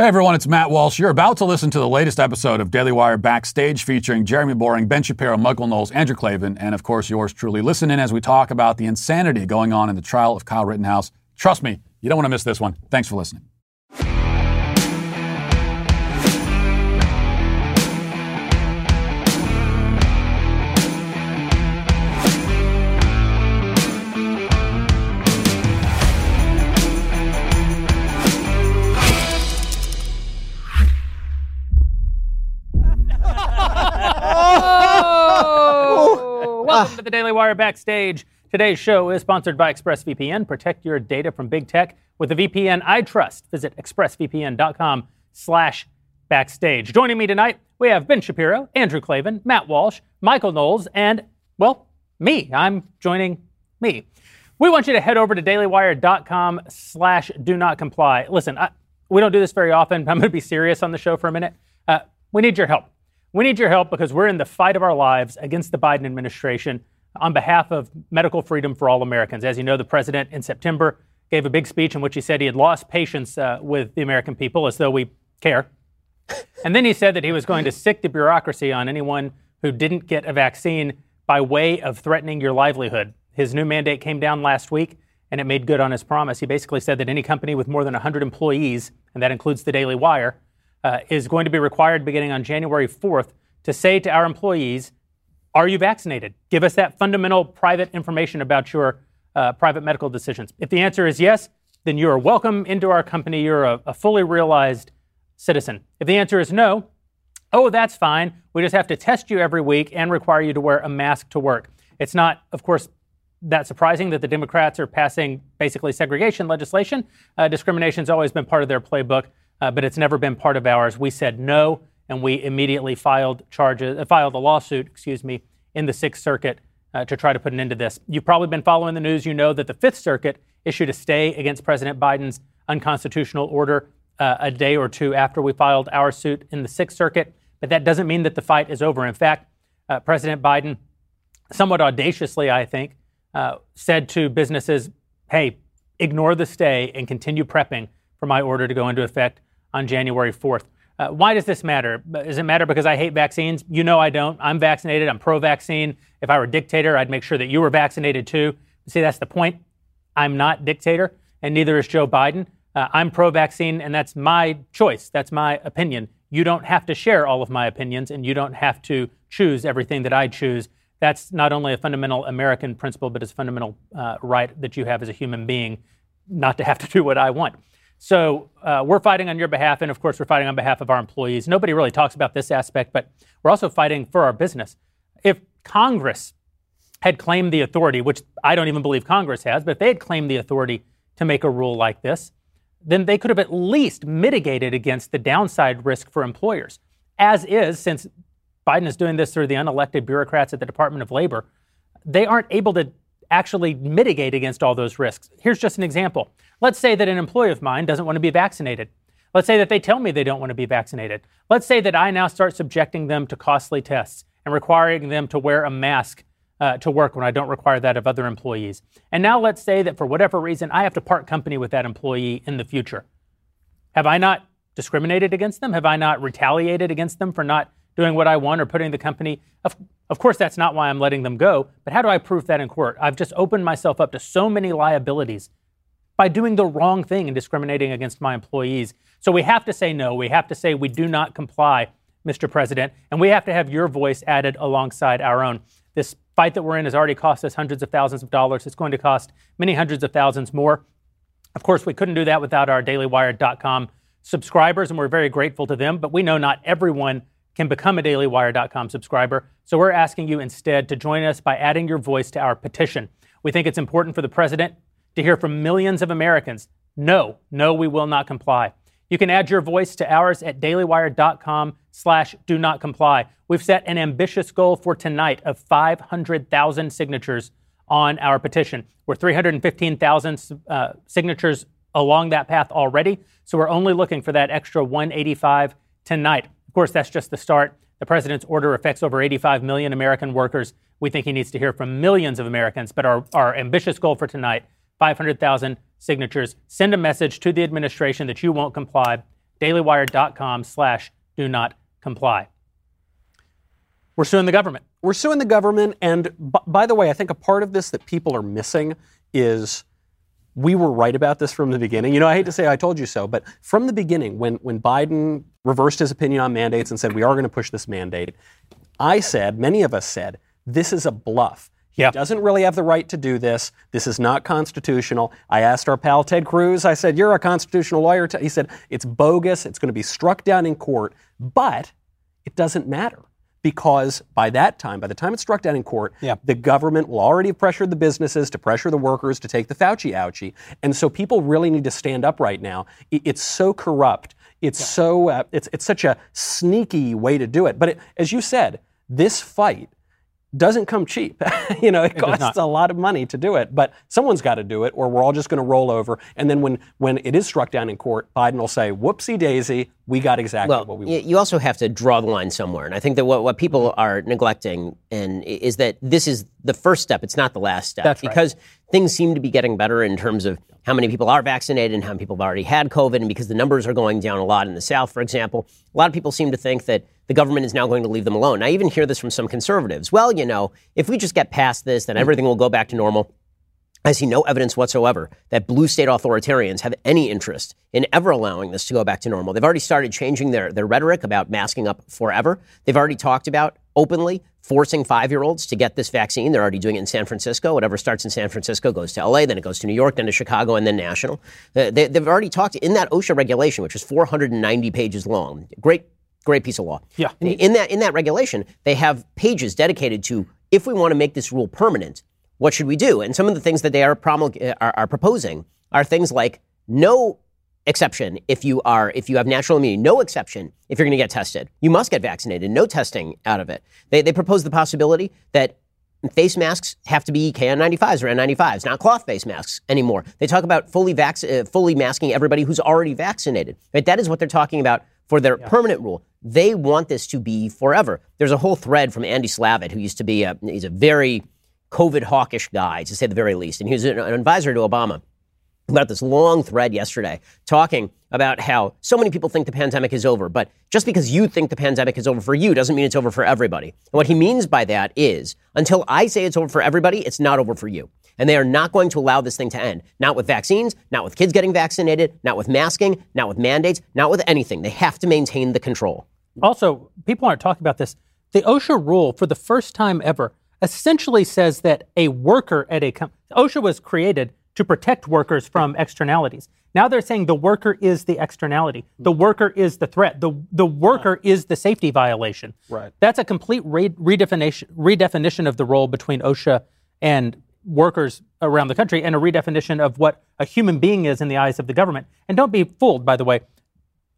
Hey everyone, it's Matt Walsh. You're about to listen to the latest episode of Daily Wire Backstage featuring Jeremy Boreing, Ben Shapiro, Michael Knowles, Andrew Klavan, and of course yours truly. Listen in as we talk about the insanity going on in the trial of Kyle Rittenhouse. Trust me, you don't want to miss this one. Thanks for listening. Welcome to the Daily Wire Backstage. Today's show is sponsored by ExpressVPN. Protect your data from big tech with the VPN I trust. Visit expressvpn.com slash backstage. Joining me tonight, we have Ben Shapiro, Andrew Klavan, Matt Walsh, Michael Knowles, and, well, me. I'm joining me. We want you to head over to dailywire.com slash do not comply. Listen, I, we don't do this very often. but I'm going to be serious on the show for a minute. Uh, we need your help. We need your help because we're in the fight of our lives against the Biden administration on behalf of medical freedom for all Americans. As you know, the president in September gave a big speech in which he said he had lost patience uh, with the American people, as though we care. and then he said that he was going to sic the bureaucracy on anyone who didn't get a vaccine by way of threatening your livelihood. His new mandate came down last week, and it made good on his promise. He basically said that any company with more than 100 employees, and that includes the Daily Wire, uh, is going to be required beginning on January 4th to say to our employees, Are you vaccinated? Give us that fundamental private information about your uh, private medical decisions. If the answer is yes, then you are welcome into our company. You're a, a fully realized citizen. If the answer is no, oh, that's fine. We just have to test you every week and require you to wear a mask to work. It's not, of course, that surprising that the Democrats are passing basically segregation legislation. Uh, discrimination has always been part of their playbook uh, but it's never been part of ours. We said no, and we immediately filed charges, uh, filed a lawsuit, excuse me, in the Sixth Circuit uh, to try to put an end to this. You've probably been following the news. You know that the Fifth Circuit issued a stay against President Biden's unconstitutional order uh, a day or two after we filed our suit in the Sixth Circuit. But that doesn't mean that the fight is over. In fact, uh, President Biden, somewhat audaciously, I think, uh, said to businesses, "Hey, ignore the stay and continue prepping for my order to go into effect on January 4th. Uh, why does this matter? Does it matter because I hate vaccines? You know I don't. I'm vaccinated. I'm pro vaccine. If I were dictator, I'd make sure that you were vaccinated too. See, that's the point. I'm not dictator, and neither is Joe Biden. Uh, I'm pro vaccine, and that's my choice. That's my opinion. You don't have to share all of my opinions, and you don't have to choose everything that I choose. That's not only a fundamental American principle, but it's a fundamental uh, right that you have as a human being not to have to do what I want. So uh, we're fighting on your behalf, and of course, we're fighting on behalf of our employees. Nobody really talks about this aspect, but we're also fighting for our business. If Congress had claimed the authority, which I don't even believe Congress has, but if they had claimed the authority to make a rule like this, then they could have at least mitigated against the downside risk for employers. As is, since Biden is doing this through the unelected bureaucrats at the Department of Labor, they aren't able to actually mitigate against all those risks. Here's just an example. Let's say that an employee of mine doesn't want to be vaccinated. Let's say that they tell me they don't want to be vaccinated. Let's say that I now start subjecting them to costly tests and requiring them to wear a mask uh, to work when I don't require that of other employees. And now let's say that for whatever reason, I have to part company with that employee in the future. Have I not discriminated against them? Have I not retaliated against them for not doing what I want or putting the company? Of, of course, that's not why I'm letting them go, but how do I prove that in court? I've just opened myself up to so many liabilities by doing the wrong thing and discriminating against my employees. So we have to say no. We have to say we do not comply, Mr. President, and we have to have your voice added alongside our own. This fight that we're in has already cost us hundreds of thousands of dollars. It's going to cost many hundreds of thousands more. Of course, we couldn't do that without our dailywire.com subscribers, and we're very grateful to them, but we know not everyone can become a dailywire.com subscriber. So we're asking you instead to join us by adding your voice to our petition. We think it's important for the president to hear from millions of Americans. No, no, we will not comply. You can add your voice to ours at dailywire.com slash do not comply. We've set an ambitious goal for tonight of 500,000 signatures on our petition. We're 315,000 uh, signatures along that path already, so we're only looking for that extra 185 tonight. Of course, that's just the start. The president's order affects over 85 million American workers. We think he needs to hear from millions of Americans, but our, our ambitious goal for tonight 500,000 signatures. Send a message to the administration that you won't comply. dailywire.com slash do not comply. We're suing the government. We're suing the government. And b- by the way, I think a part of this that people are missing is we were right about this from the beginning. You know, I hate to say I told you so, but from the beginning, when, when Biden reversed his opinion on mandates and said, we are going to push this mandate, I said, many of us said, this is a bluff. He Yeah. doesn't really have the right to do this. This is not constitutional. I asked our pal Ted Cruz, I said, You're a constitutional lawyer. He said, It's bogus. It's going to be struck down in court. But it doesn't matter because by that time, by the time it's struck down in court, Yeah. the government will already have pressured the businesses to pressure the workers to take the Fauci ouchie. And so people really need to stand up right now. It's so corrupt. It's so uh, it's it's such a sneaky way to do it. But it, as you said, this fight doesn't come cheap. you know, it, does costs a lot of money to do it, but someone's got to do it, or we're all just going to roll over. And then when when it is struck down in court, Biden will say, "Whoopsie daisy, we got exactly Well, what we want." you also have to draw the line somewhere, and I think that what, what people mm-hmm. are neglecting and is that this is the first step; it's not the last step. That's right. Things seem to be getting better in terms of how many people are vaccinated and how many people have already had COVID, and because the numbers are going down a lot in the South, for example, a lot of people seem to think that the government is now going to leave them alone. I even hear this from some conservatives. Well, you know, if we just get past this, then everything will go back to normal. I see no evidence whatsoever that blue state authoritarians have any interest in ever allowing this to go back to normal. They've already started changing their, their rhetoric about masking up forever. They've already talked about openly forcing five year olds to get this vaccine. They're already doing it in San Francisco. Whatever starts in San Francisco goes to LA, then it goes to New York, then to Chicago, and then national. They, they've already talked in that OSHA regulation, which is 490 pages long. Great, great piece of law. Yeah. In that in that regulation, they have pages dedicated to if we want to make this rule permanent, what should we do? And some of the things that they are, promulg- uh, are, are proposing are things like no exception if you are if you have natural immunity, no exception if you're going to get tested. You must get vaccinated, no testing out of it. They, they propose the possibility that face masks have to be KN95s or N95s, not cloth face masks anymore. They talk about fully vac- uh, fully masking everybody who's already vaccinated. Right? That is what they're talking about for their permanent rule. They want this to be forever. There's a whole thread from Andy Slavitt, who used to be a, he's a very COVID hawkish guy, to say the very least, and he was an advisor to Obama about this long thread yesterday talking about how so many people think the pandemic is over, but just because you think the pandemic is over for you doesn't mean it's over for everybody. And what he means by that is until I say it's over for everybody, it's not over for you. And they are not going to allow this thing to end. Not with vaccines, not with kids getting vaccinated, not with masking, not with mandates, not with anything. They have to maintain the control. Also, people aren't talking about this. The OSHA rule, for the first time ever, essentially says that a worker at a company, OSHA was created to protect workers from externalities. Now they're saying the worker is the externality. The worker is the threat. The the worker is the safety violation. Right. That's a complete re- redefinition redefinition of the role between OSHA and workers around the country and a redefinition of what a human being is in the eyes of the government. And don't be fooled, by the way.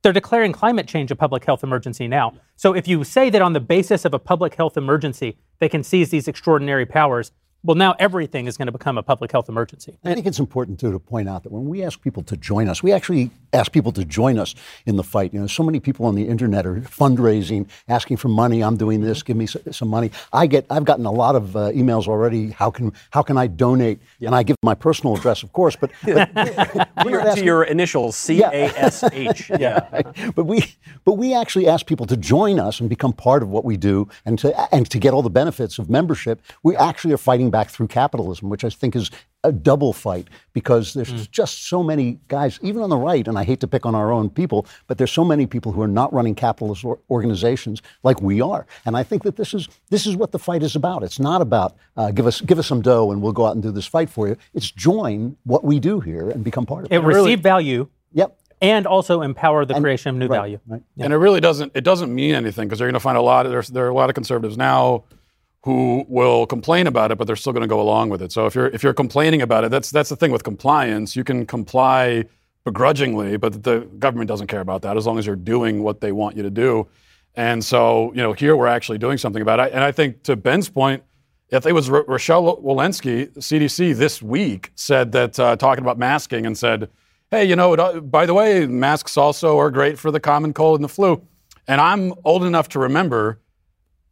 They're declaring climate change a public health emergency now. So if you say that on the basis of a public health emergency, they can seize these extraordinary powers, well, now everything is going to become a public health emergency. I think it's important too to point out that when we ask people to join us, we actually ask people to join us in the fight. You know, so many people on the internet are fundraising, asking for money. I'm doing this. Give me some money. I get. I've gotten a lot of uh, emails already. How can How can I donate? And I give my personal address, of course. But, but to, your, to your initials, C A S H. Yeah. but we but we actually ask people to join us and become part of what we do and to and to get all the benefits of membership. We actually are fighting back through capitalism, which I think is a double fight because there's just so many guys, even on the right, and I hate to pick on our own people, but there's so many people who are not running capitalist or- organizations like we are. And I think that this is this is what the fight is about. It's not about uh, give us give us some dough and we'll go out and do this fight for you. It's join what we do here and become part of it. It receive value Yep. and also empower the creation of new Right, value. right. And it really doesn't it doesn't mean anything because you're going to find a lot of there's there are a lot of conservatives now who will complain about it, but they're still going to go along with it. So if you're if you're complaining about it, that's that's the thing with compliance. You can comply begrudgingly, but the government doesn't care about that as long as you're doing what they want you to do. And so you know here we're actually doing something about it. And I think to Ben's point, if it was Rochelle Walensky, CDC this week said that uh, talking about masking and said, hey, you know, uh, by the way, masks also are great for the common cold and the flu. And I'm old enough to remember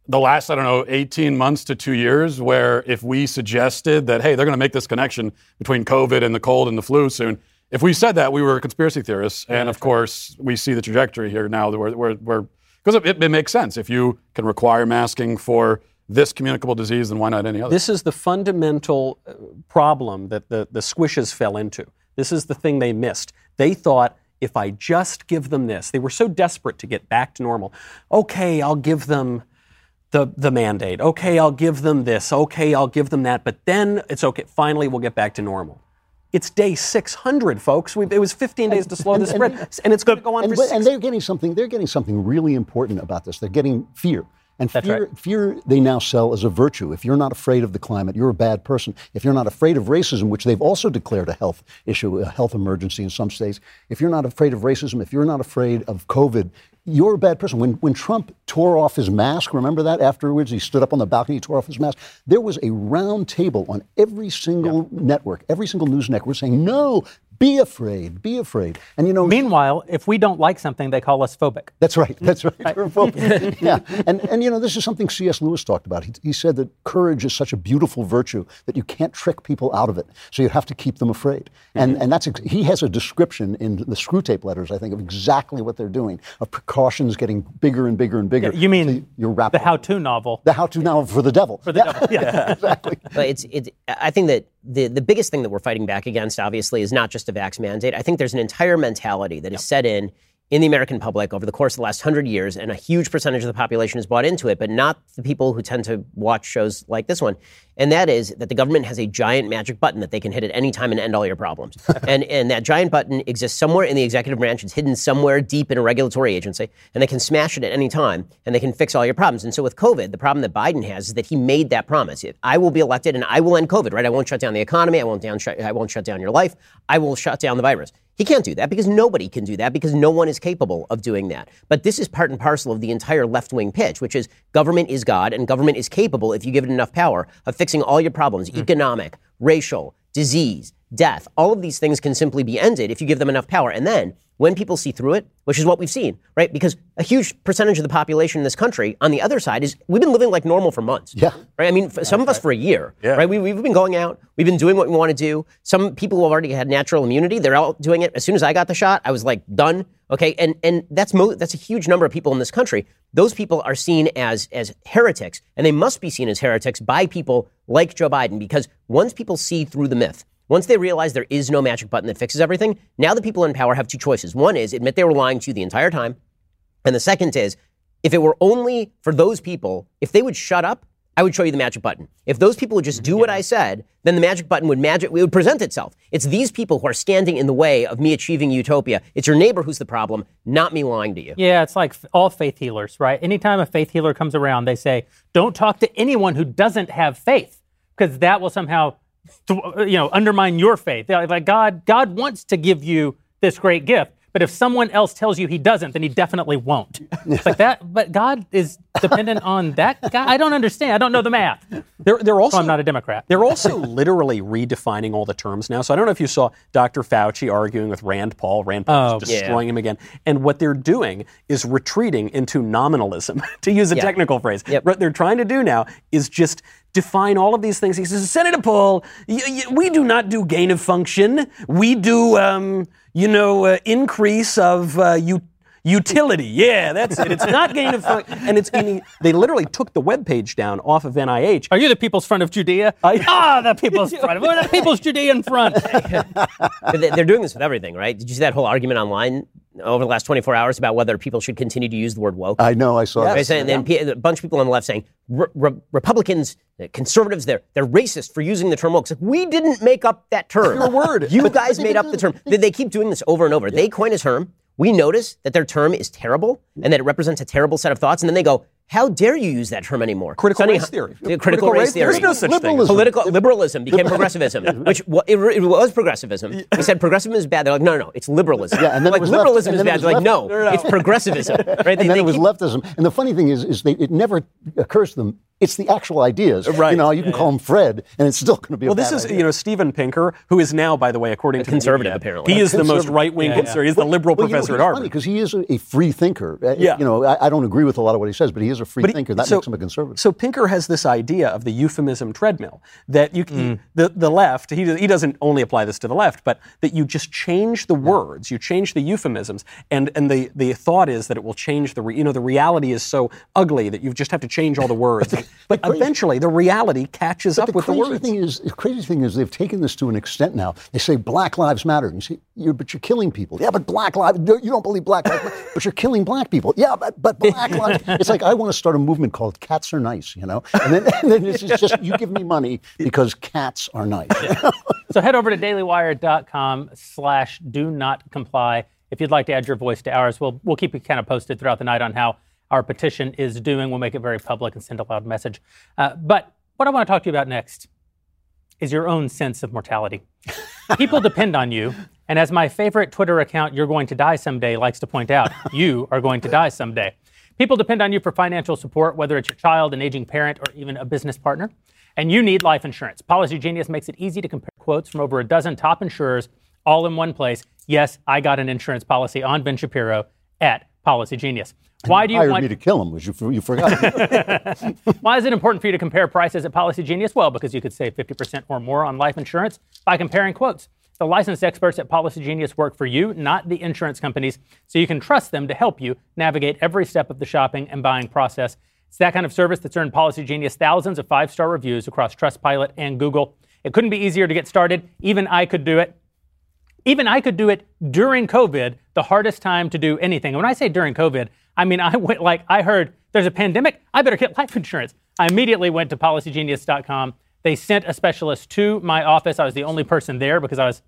the last, I don't know, 18 months to two years, where if we suggested that, hey, they're going to make this connection between COVID and the cold and the flu soon, if we said that, we were conspiracy theorists. And of course, we see the trajectory here now where, where, where because it, it makes sense. If you can require masking for this communicable disease, then why not any other? This is the fundamental uh, problem that the, the squishes fell into. This is the thing they missed. They thought if I just give them this, they were so desperate to get back to normal. Okay, I'll give them the, the mandate. Okay, I'll give them this. Okay, I'll give them that. But then it's okay. Finally, we'll get back to normal. It's day 600, folks. We've, it was 15 days to slow the spread, and, it's going to go on and, for six and they're getting something. They're getting something really important about this. They're getting fear. And fear, right. fear they now sell as a virtue. If you're not afraid of the climate, you're a bad person. If you're not afraid of racism, which they've also declared a health issue, a health emergency in some states, if you're not afraid of racism, if you're not afraid of COVID, you're a bad person. When, when Trump tore off his mask, remember that afterwards? He stood up on the balcony, he tore off his mask. There was a round table on every single network, every single news network saying, no, be afraid, be afraid. And you know, Meanwhile, if we don't like something, they call us phobic. that's right. That's right. We're focused. yeah. And, and, you know, this is something C.S. Lewis talked about. He, he said that courage is such a beautiful virtue that you can't trick people out of it. So you have to keep them afraid. And, mm-hmm. and that's, he has a description in the Screwtape letters, I think, of exactly what they're doing, of precautions getting bigger and bigger and bigger. You mean until you're wrapped the how-to novel? The how-to now for the devil. For the devil, yeah. exactly. But it's, it's, I think that the, the biggest thing that we're fighting back against, obviously, is not just a vax mandate. I think there's an entire mentality that is set in in the American public over the course of the last hundred years, and a huge percentage of the population has bought into it, but not the people who tend to watch shows like this one. And that is that the government has a giant magic button that they can hit at any time and end all your problems. and, and that giant button exists somewhere in the executive branch. It's hidden somewhere deep in a regulatory agency, and they can smash it at any time, and they can fix all your problems. And so with COVID, the problem that Biden has is that he made that promise. I will be elected, and I will end COVID. Right? I won't shut down the economy. I won't down. I won't shut down your life. I will shut down the virus. He can't do that because nobody can do that because no one is capable of doing that. But this is part and parcel of the entire left wing pitch, which is government is God and government is capable, if you give it enough power, of fixing all your problems mm. economic, racial, disease, death. All of these things can simply be ended if you give them enough power. And then when people see through it, which is what we've seen, right? Because a huge percentage of the population in this country, on the other side, is we've been living like normal for months. Yeah. Right? I mean, some of us for a year, yeah. right? We, we've been going out, we've been doing what we want to do. Some people who have already had natural immunity, they're out doing it. As soon as I got the shot, I was like done. Okay, and and that's mo- that's a huge number of people in this country. Those people are seen as as heretics, and they must be seen as heretics by people like Joe Biden because once people see through the myth, once they realize there is no magic button that fixes everything, now the people in power have two choices. One is admit they were lying to you the entire time, and the second is if it were only for those people, if they would shut up, I would show you the magic button. If those people would just mm-hmm. do what I said, then the magic button would magic it would present itself. It's these people who are standing in the way of me achieving utopia. It's your neighbor who's the problem, not me lying to you. Yeah, it's like all faith healers, right? Anytime a faith healer comes around, they say, "Don't talk to anyone who doesn't have faith, because that will somehow, Uh, you know, undermine your faith." Like God, God wants to give you this great gift, but if someone else tells you He doesn't, then He definitely won't. It's like that. But God is dependent on that guy. I don't understand. I don't know the math. They're, they're also So I'm not a Democrat. They're also literally redefining all the terms now. So I don't know if you saw Dr. Fauci arguing with Rand Paul. Rand Paul Oh, is destroying him again. And what they're doing is retreating into nominalism, to use a Yeah. technical phrase. Yep. What they're trying to do now is just define all of these things. He says, Senator Paul, y- y- we do not do gain of function. We do, um, you know, uh, increase of uh, u- Utility, yeah, that's it. It's not gain of function, and it's getting. They literally took the webpage down off of NIH. Are you the People's Front of Judea? I- ah, the People's Front. We're the People's Judean Front. But They're doing this with everything, right? Did you see that whole argument online over the last 24 hours about whether people should continue to use the word woke? I know, I saw Right, that. saying- then pe- a bunch of people on the left saying "Re- re- Republicans, conservatives, they're they're racist for using the term woke. Like, we didn't make up that term. Your word. You guys made up the term. They, they keep doing this over and over. They coin a term. We notice that their term is terrible and that it represents a terrible set of thoughts, and then they go, "How dare you use that term anymore?" Critical Sounding- race theory. Uh, Critical, race theory. There's no such thing. Liberalism. Political liberalism became progressivism, which wa- it, it was progressivism. We said progressivism is bad. They're like, no, no, no, it's liberalism. Yeah, and then it like was left- liberalism and is then bad. They're like, left- no, it's progressivism. Right? They- and then they it was keep- leftism. And the funny thing is, is they, it never occurs to them. It's the actual ideas. Right. You know, you can call him Fred, and it's still going to be a Well, this bad is, idea. you know, Steven Pinker, who is now, by the way, according to conservative, media, apparently. He is the most right wing conservative. He's the liberal Well, you know, professor at Harvard. because he is a, a free thinker. Uh, Yeah. You know, I, I don't agree with a lot of what he says, but he is a free he- thinker. That so- makes him a conservative. So Pinker has this idea of the euphemism treadmill that you can, the the left he he doesn't only apply this to the left, but that you just change the words, you change the euphemisms, and and the the thought is that it will change the re, you know the reality is so ugly that you just have to change all the words, but eventually the reality catches up the with the crazy words. thing is, the crazy thing is, they've taken this to an extent now. They say Black Lives Matter. And you say, you're, but you're killing people. Yeah, but Black Lives. You don't believe Black Lives Matter, but you're killing Black people. Yeah, but but Black Lives. It's like I want to start a movement called Cats Are Nice. You know, and then, and then it's just you give me money because cats are nice. So head over to dailywire.com slash do not comply if you'd like to add your voice to ours. We'll, we'll keep you kind of posted throughout the night on how our petition is doing. We'll make it very public and send a loud message. Uh, but what I want to talk to you about next is your own sense of mortality. People depend on you. And as my favorite Twitter account, You're Going to Die Someday, likes to point out, you are going to die someday. People depend on you for financial support, whether it's your child, an aging parent, or even a business partner. And you need life insurance. Policy Genius makes it easy to compare quotes from over a dozen top insurers all in one place. Yes, I got an insurance policy on Ben Shapiro at Policy Genius. Why do you hired want me to kill him? Was you, you forgot? why is it important for you to compare prices at Policy Genius? Well, because you could save 50% or more on life insurance by comparing quotes. The licensed experts at Policy Genius work for you, not the insurance companies, so you can trust them to help you navigate every step of the shopping and buying process. It's that kind of service that's earned Policy Genius thousands of five star reviews across Trustpilot and Google. It couldn't be easier to get started. Even I could do it. Even I could do it during COVID, the hardest time to do anything. And when I say during COVID, I mean I went like I heard there's a pandemic, I better get life insurance. I immediately went to policygenius.com. They sent a specialist to my office. I was the only person there because I was,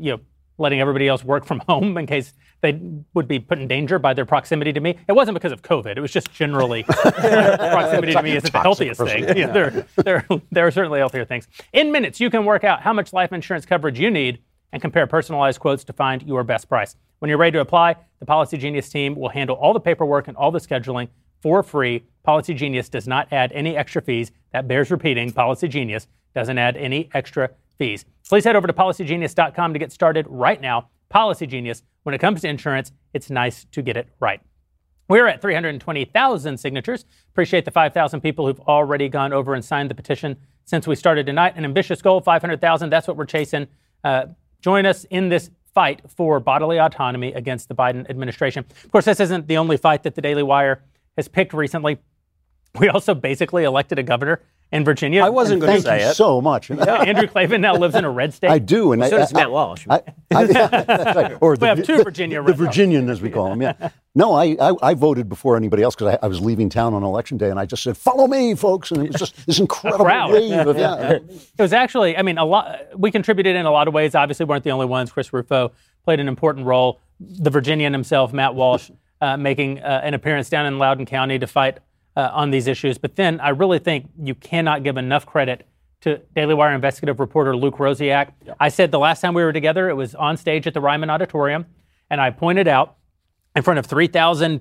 you know, letting everybody else work from home in case they would be put in danger by their proximity to me. It wasn't because of COVID. It was just generally proximity to me isn't the healthiest thing. Yeah, there, there, there are certainly healthier things. In minutes, you can work out how much life insurance coverage you need and compare personalized quotes to find your best price. When you're ready to apply, the Policy Genius team will handle all the paperwork and all the scheduling for free. Policy Genius does not add any extra fees. That bears repeating. Policy Genius doesn't add any extra fees. Please head over to policygenius.com to get started right now. Policy Genius, when it comes to insurance, it's nice to get it right. We're at 320,000 signatures. Appreciate the 5,000 people who've already gone over and signed the petition since we started tonight. An ambitious goal, 500,000. That's what we're chasing. Uh, join us in this fight for bodily autonomy against the Biden administration. Of course, this isn't the only fight that the Daily Wire has picked recently. We also basically elected a governor in Virginia. I wasn't going to say you it. so much. Andrew Klavan now lives in a red state. I do, and So I, does I- Matt Walsh. I, I, right. Or the, have two the- Virginia the Reds. Virginian, as we call them. Yeah. No, I, I, I voted before anybody else because I, I was leaving town on election day, and I just said, "Follow me, folks!" And it was just this incredible crowd. wave of yeah. It was actually, I mean, a lot. We contributed in a lot of ways. Obviously, weren't the only ones. Chris Rufo played an important role. The Virginian himself, Matt Walsh, uh, making uh, an appearance down in Loudoun County to fight uh, on these issues. But then, I really think you cannot give enough credit to Daily Wire investigative reporter Luke Rosiak. I said the last time we were together, it was on stage at the Ryman Auditorium, and I pointed out in front of 3,000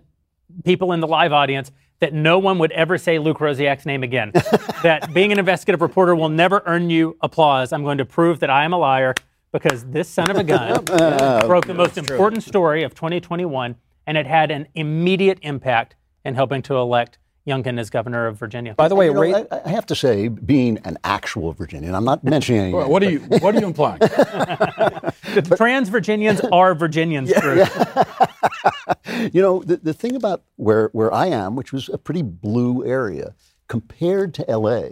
people in the live audience that no one would ever say Luke Rosiak's name again. that being an investigative reporter will never earn you applause. I'm going to prove that I am a liar because this son of a gun broke the most important story of 2021, and it had an immediate impact in helping to elect Youngkin as governor of Virginia. By the way, You know, I, I have to say, being an actual Virginian, I'm not mentioning any. What are you What are you implying? Trans Virginians are Virginians, Drew. You know, the, the thing about where, where I am, which was a pretty blue area, compared to LA,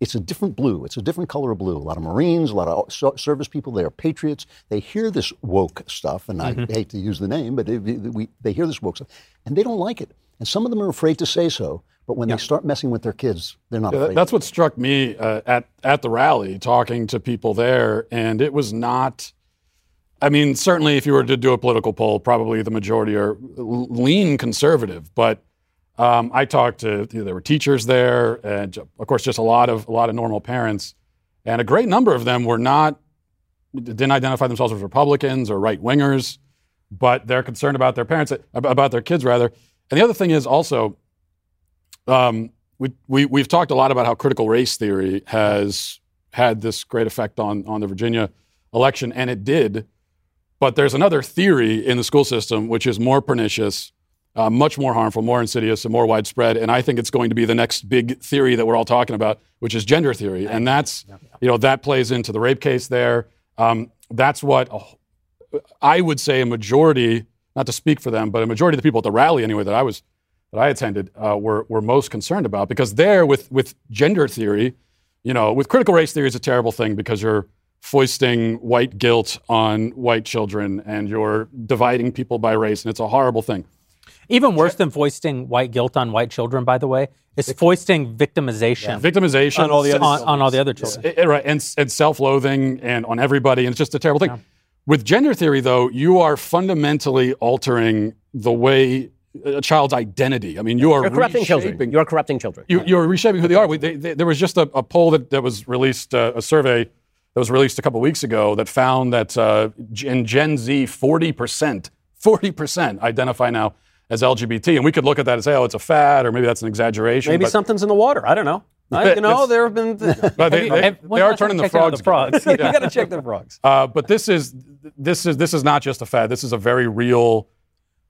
it's a different blue. It's a different color of blue. A lot of Marines, a lot of service people. They are patriots. They hear this woke stuff, and I mm-hmm. hate to use the name, but they, we, they hear this woke stuff, and they don't like it. And some of them are afraid to say so. But when they start messing with their kids, they're not Yeah, afraid. That's what struck me uh, at at the rally, talking to people there, and it was not. I mean, certainly, if you were to do a political poll, probably the majority are lean conservative. But um, I talked to you know, there were teachers there, and of course, just a lot of a lot of normal parents, and a great number of them were not didn't identify themselves as Republicans or right wingers, but they're concerned about their parents, about their kids rather. And the other thing is also, um, we, we, we've talked a lot about how critical race theory has had this great effect on, on the Virginia election, and it did. But there's another theory in the school system which is more pernicious, uh, much more harmful, more insidious, and more widespread. And I think it's going to be the next big theory that we're all talking about, which is gender theory. And that's, you know, that plays into the rape case there. Um, that's what a, I would say a majority, not to speak for them, but a majority of the people at the rally anyway that I was that I attended uh, were were most concerned about because there with with gender theory, you know, with critical race theory is a terrible thing because you're foisting white guilt on white children and you're dividing people by race and it's a horrible thing. Even worse than foisting white guilt on white children, by the way, is foisting victimization Victimization On all the other on, on all the other children. Eh, eh, right, and, and self-loathing and on everybody, and it's just a terrible thing. With gender theory, though, you are fundamentally altering the way a child's identity. I mean, you are You're corrupting children. You're corrupting children. you, you're reshaping who they are. We, they, they, there was just a, a poll that, that was released, uh, a survey that was released a couple weeks ago that found that uh, in Gen Z, 40%, 40% identify now as LGBT. And we could look at that and say, oh, it's a fad, or maybe that's an exaggeration. Maybe but, something's in the water. I don't know. I, you know, there have been. but they, they, Have- they are turning you the frogs. the frogs. you got to check the frogs. Uh, but this is this is this is not just a fad. This is a very real.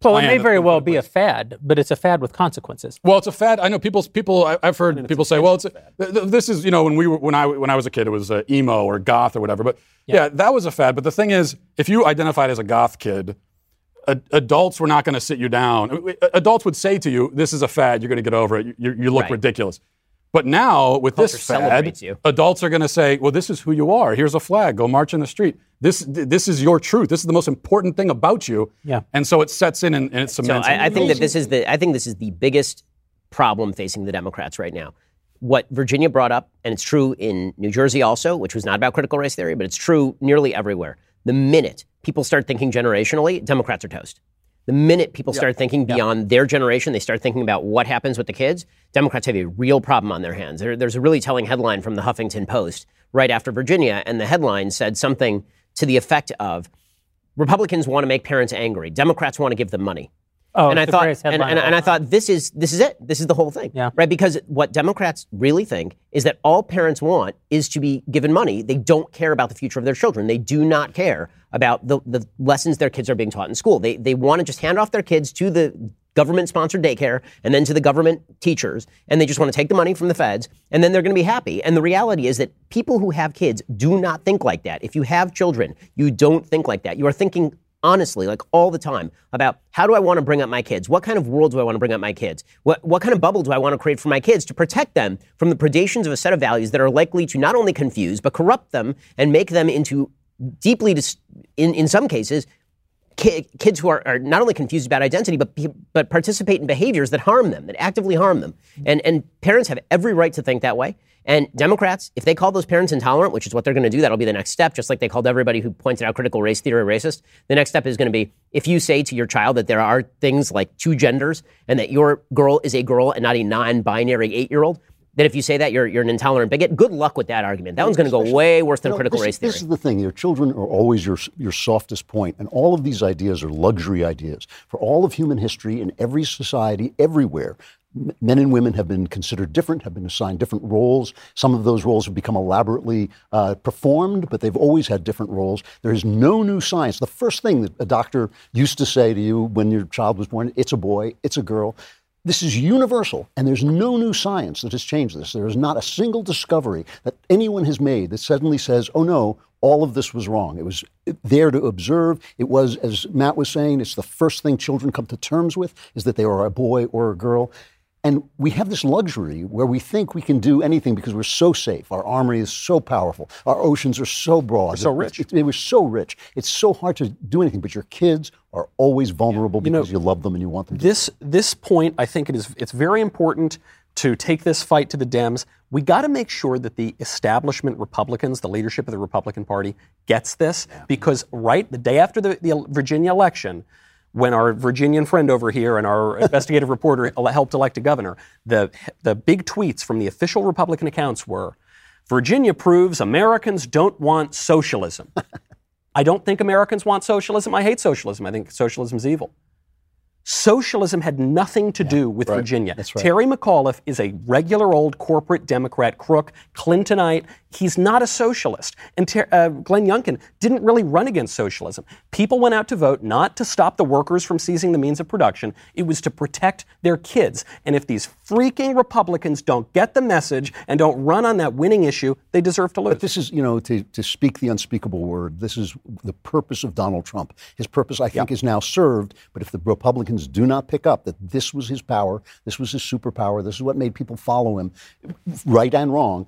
Well, it may very well be a fad, but it's a fad with consequences. Well, it's a fad. I know people. People. I- I've heard people say, "Well, it's a, th- th- this is you know when we were when I when I was a kid, it was uh, emo or goth or whatever." But yeah. that was a fad. But the thing is, if you identified as a goth kid, a, adults were not going to sit you down. Adults would say to you, "This is a fad. You're going to get over it. You, you look Right. ridiculous." But now with Culture this fad, you. adults are going to say, "Well, this is who you are. Here's a flag. Go march in the street. This this is your truth. This is the most important thing about you." Yeah. And so it sets in and, and it So cements. I, I think that this is the I think this is the biggest problem facing the Democrats right now. What Virginia brought up, and it's true in New Jersey also, which was not about critical race theory, but it's true nearly everywhere. The minute people start thinking generationally, Democrats are toast. The minute people start thinking beyond their generation, they start thinking about what happens with the kids, Democrats have a real problem on their hands. There, there's a really telling headline from the Huffington Post right after Virginia, and the headline said something to the effect of Republicans want to make parents angry, Democrats want to give them money Oh, and I thought, and, and, and I thought this is this is it. This is the whole thing, Yeah. right? Because what Democrats really think is that all parents want is to be given money. They don't care about the future of their children. They do not care about the, the lessons their kids are being taught in school. They they want to just hand off their kids to the government-sponsored daycare and then to the government teachers, and they just want to take the money from the feds, and then they're going to be happy. And the reality is that people who have kids do not think like that. If you have children, you don't think like that. You are thinking honestly, like all the time, about how do I want to bring up my kids? What kind of world do I want to bring up my kids? What, what kind of bubble do I want to create for my kids to protect them from the predations of a set of values that are likely to not only confuse, but corrupt them and make them into deeply, dis- in, in some cases, ki- kids who are, are not only confused about identity, but but participate in behaviors that harm them, that actively harm them. And and parents have every right to think that way. And Democrats, if they call those parents intolerant, which is what they're going to do, that'll be the next step. Just like they called everybody who pointed out critical race theory racist. The next step is going to be if you say to your child that there are things like two genders and that your girl is a girl and not a non-binary eight-year-old. That if you say that you're, you're an intolerant bigot, good luck with that argument. That one's going to go way worse than You know, critical this, race theory. This is the thing. Your children are always your your softest point, and all of these ideas are luxury ideas for all of human history in every society, everywhere. Men and women have been considered different, have been assigned different roles. Some of those roles have become elaborately uh, performed, but they've always had different roles. There is no new science. The first thing that a doctor used to say to you when your child was born, it's a boy, it's a girl. This is universal, and there's no new science that has changed this. There is not a single discovery that anyone has made that suddenly says, oh no, all of this was wrong. It was there to observe. It was, as Matt was saying, it's the first thing children come to terms with is that they are a boy or a girl. And we have this luxury where we think we can do anything because we're so safe. Our armory is so powerful. Our oceans are so broad. so rich. It, it was so rich. It's so hard to do anything, but your kids are always vulnerable because you love them and you want them to. this this point, I think it is it's very important to take this fight to the Dems. We got to make sure that the establishment Republicans, the leadership of the Republican Party, gets this because right the day after the, the Virginia election. When our Virginian friend over here and our investigative reporter helped elect a governor, the, the big tweets from the official Republican accounts were Virginia proves Americans don't want socialism. I don't think Americans want socialism. I hate socialism. I think socialism is evil. Socialism had nothing to do with Virginia. That's right. Terry McAuliffe is a regular old corporate Democrat crook, Clintonite. He's not a socialist. And Ter- uh, Glenn Youngkin didn't really run against socialism. People went out to vote not to stop the workers from seizing the means of production, it was to protect their kids. And if these freaking Republicans don't get the message and don't run on that winning issue, they deserve to lose. But this is, you know, to, to speak the unspeakable word, this is the purpose of Donald Trump. His purpose, I think, is now served. But if the Republicans do not pick up that this was his power, this was his superpower, this is what made people follow him, right and wrong,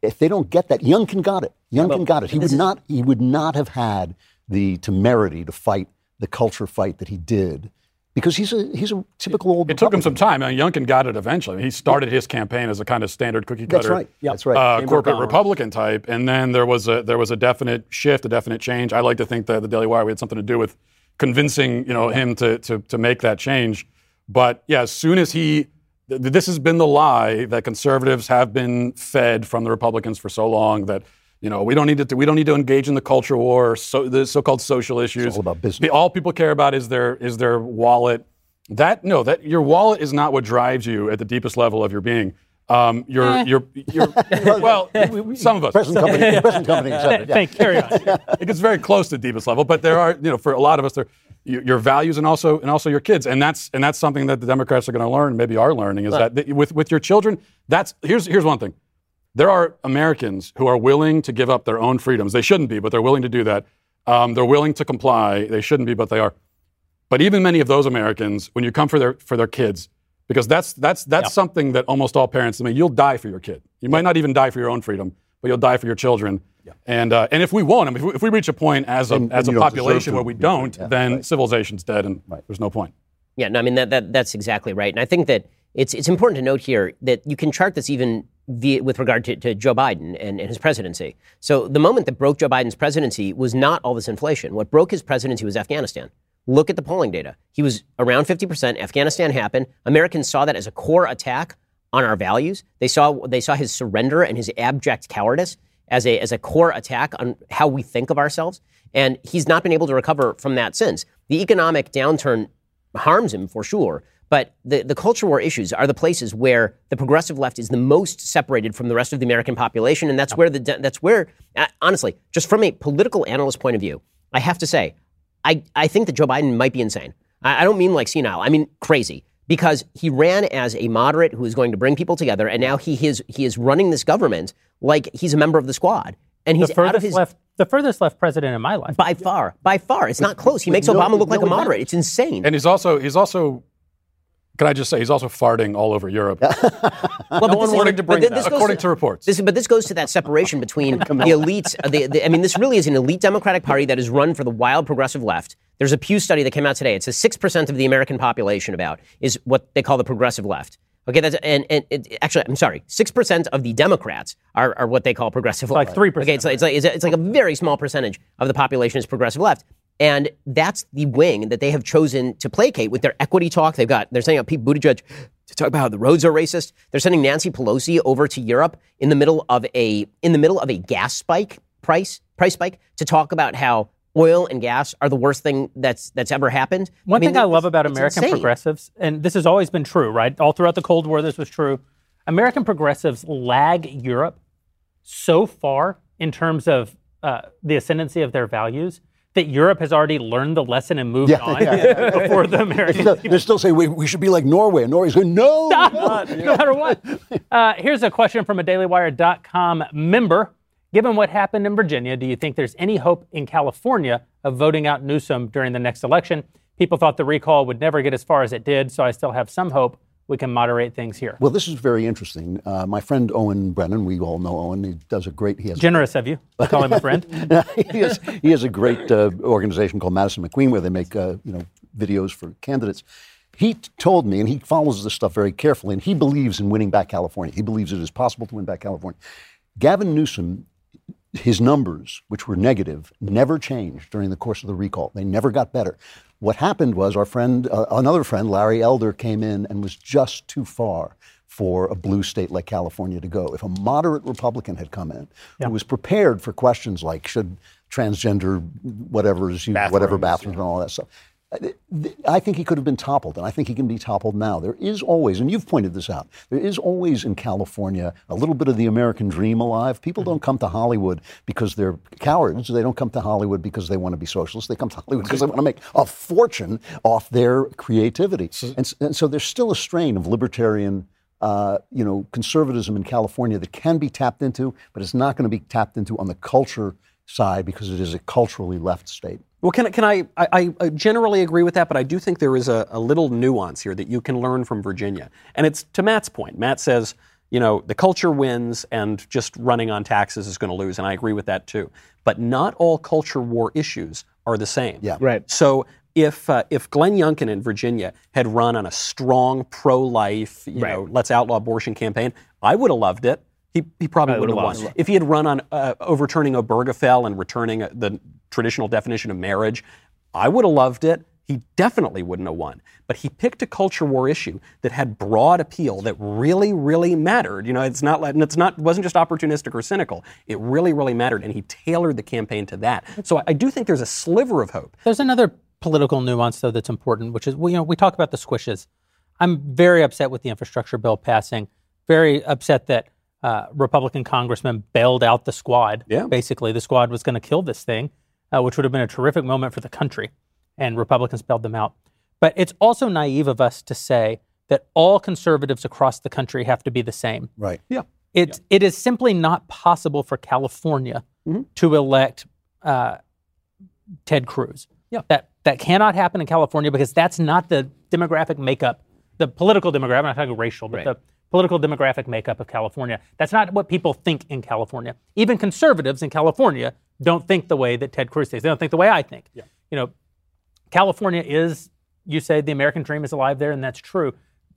if they don't get that, Youngkin got it. Youngkin got it. He would not. He would not have had the temerity to fight the culture fight that he did, because he's a he's a typical old. It took him some time. I mean, Youngkin got it eventually. He started his campaign as a kind of standard cookie That's cutter, right. That's right. uh, corporate. Republican type, and then there was a there was a definite shift, a definite change. I like to think that the Daily Wire we had something to do with convincing you know him to to to make that change. But yeah, as soon as he, th- this has been the lie that conservatives have been fed from the Republicans for so long that. You know, we don't need to. We don't need to engage in the culture war, so the so-called social issues. all about business. All people care about is their is their wallet. That no, that your wallet is not what drives you at the deepest level of your being. Um, your, your, your, well, some of us. Present company, present company accepted. Yeah. Thank carry on. It gets very close to the deepest level, but there are, you know, for a lot of us, there, your, your values and also and also your kids, and that's and that's something that the Democrats are going to learn, maybe are learning, is that th- with with your children, that's here's here's one thing. There are Americans who are willing to give up their own freedoms. They shouldn't be, but they're willing to do that. Um, they're willing to comply. They shouldn't be, but they are. But even many of those Americans, when you come for their for their kids, because that's that's that's something that almost all parents. I mean, you'll die for your kid. You might not even die for your own freedom, but you'll die for your children. Yeah. And uh, and if we won't, I mean, if we, if we reach a point as a And- as and a you don't deserve population where we don't, Yeah, then right. civilization's dead, and there's no point. Yeah, no, I mean that, that that's exactly right, and I think that it's it's important to note here that you can chart this even with regard to, to Joe Biden and, and his presidency. So the moment that broke Joe Biden's presidency was not all this inflation. What broke his presidency was Afghanistan. Look at the polling data. He was around 50%. Afghanistan happened. Americans saw that as a core attack on our values. They saw they saw his surrender and his abject cowardice as a as a core attack on how we think of ourselves. And he's not been able to recover from that since. The economic downturn harms him for sure. But the, the culture war issues are the places where the progressive left is the most separated from the rest of the American population, and that's where the that's where uh, honestly, just from a political analyst point of view, I have to say, I, I think that Joe Biden might be insane. I, I don't mean like senile. I mean crazy because he ran as a moderate who is going to bring people together, and now he is he is running this government like he's a member of the squad, and he's The out of furthest his left, the furthest left president in my life. by far, by far. It's not close. He makes no- Obama look no like a moderate. It's insane. And he's also he's also. Can I just say he's also farting all over Europe? Well, but one this is- wanted to bring but this up. According to reports. This, but this goes to that separation between the elites. The, the, I mean, this really is an elite Democratic Party that is run for the wild progressive left. There's a Pew study that came out today. It says six percent of the American population about is what they call the progressive left. Okay, that's and, and it, actually, I'm sorry, six percent of the Democrats are, are what they call progressive Like left. 3%. Okay, it's like, it's like it's it's like a very small percentage of the population is progressive left. And that's the wing that they have chosen to placate with their equity talk. They've got they're sending out Pete Buttigieg to talk about how the roads are racist. They're sending Nancy Pelosi over to Europe in the middle of a in the middle of a gas spike price price spike to talk about how oil and gas are the worst thing that's that's ever happened. One mean, thing I love about American insane. progressives, and this has always been true, right? All throughout the Cold War, this was true. American progressives lag Europe so far in terms of uh, the ascendancy of their values that Europe has already learned the lesson and moved Yeah, on yeah, before the Americans. They're they're still saying we, we should be like Norway. And Norway's going, no, no. no matter what. Uh, here's a question from a DailyWire.com member. Given what happened in Virginia, do you think there's any hope in California of voting out Newsom during the next election? People thought the recall would never get as far as it did, so I still have some hope we can moderate things here. Well, this is very interesting. Uh, my friend Owen Brennan, we all know Owen. He does a great. He has Generous of you. to Call him a friend. he, has, he has a great uh, organization called Madison McQueen where they make uh, you know videos for candidates. He t- told me, and he follows this stuff very carefully, and he believes in winning back California. He believes it is possible to win back California. Gavin Newsom, his numbers, which were negative, never changed during the course of the recall. They never got better. What happened was our friend, uh, another friend, Larry Elder, came in and was just too far for a blue state like California to go. If a moderate Republican had come in who was prepared for questions like should transgender whatever is used, whatever bathrooms and all that stuff, I think he could have been toppled, and I think he can be toppled now. There is always, and you've pointed this out, there is always in California a little bit of the American dream alive. People don't come to Hollywood because they're cowards. They don't come to Hollywood because they want to be socialists. They come to Hollywood because they want to make a fortune off their creativity. And, and so there's still a strain of libertarian. Uh, you know, conservatism in California that can be tapped into, but it's not going to be tapped into on the culture side because it is a culturally left state. Well, can, can I, I, I generally agree with that, but I do think there is a, a little nuance here that you can learn from Virginia. And it's to Matt's point. Matt says, you know, the culture wins and just running on taxes is going to lose. And I agree with that too. But not all culture war issues are the same. Yeah. Right. So if uh, if Glenn Youngkin in Virginia had run on a strong pro-life, you Right. know, let's outlaw abortion campaign, I would have loved it. He, he probably would have would've won. lost. If he had run on uh, overturning Obergefell and returning uh, the traditional definition of marriage, I would have loved it. He definitely wouldn't have won. But he picked a culture war issue that had broad appeal that really, really mattered. You know, it's not like- and it's not it wasn't just opportunistic or cynical. It really, really mattered, and he tailored the campaign to that. So I, I do think there's a sliver of hope. There's another political nuance, though, that's important, which is, well, you know, we talk about the squishes. I'm very upset with the infrastructure bill passing. Very upset that uh, Republican congressman bailed out the squad. Yeah. Basically, the squad was going to kill this thing, uh, which would have been a terrific moment for the country, and Republicans bailed them out. But it's also naive of us to say that all conservatives across the country have to be the same. Right. Yeah. It, it is simply not possible for California to elect uh, Ted Cruz. Yeah. That, that cannot happen in California because that's not the demographic makeup, the political demographic, I'm not talking racial, but Right. the political demographic makeup of California. That's not what people think in California. Even conservatives in California don't think the way that Ted Cruz thinks. They don't think the way I think. Yeah. You know, California is, you say the American dream is alive there, and that's true.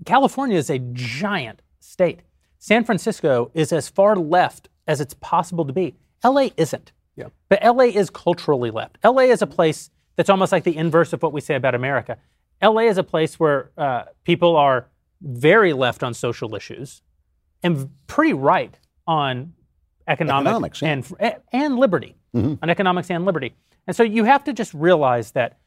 California is a giant state. San Francisco is as far left as it's possible to be. LA isn't. Yeah. But LA is culturally left. LA is a place that's almost like the inverse of what we say about America. LA is a place where uh, people are very left on social issues and pretty right on economic Economics, yeah. and eh, and liberty, mm-hmm. on economics and liberty. And so you have to just realize that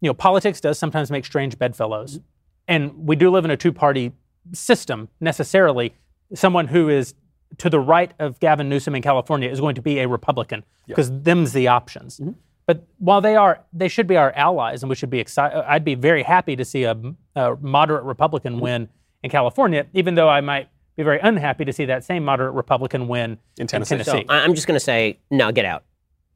you know politics does sometimes make strange bedfellows, and we do live in a two-party system necessarily. Someone who is to the right of Gavin Newsom in California is going to be a Republican because them's the options. Mm-hmm. But while they are, they should be our allies, and we should be excited. I'd be very happy to see a, a moderate Republican win in California, even though I might be very unhappy to see that same moderate Republican win in Tennessee. Tennessee. I- I'm just going to say, no, get out.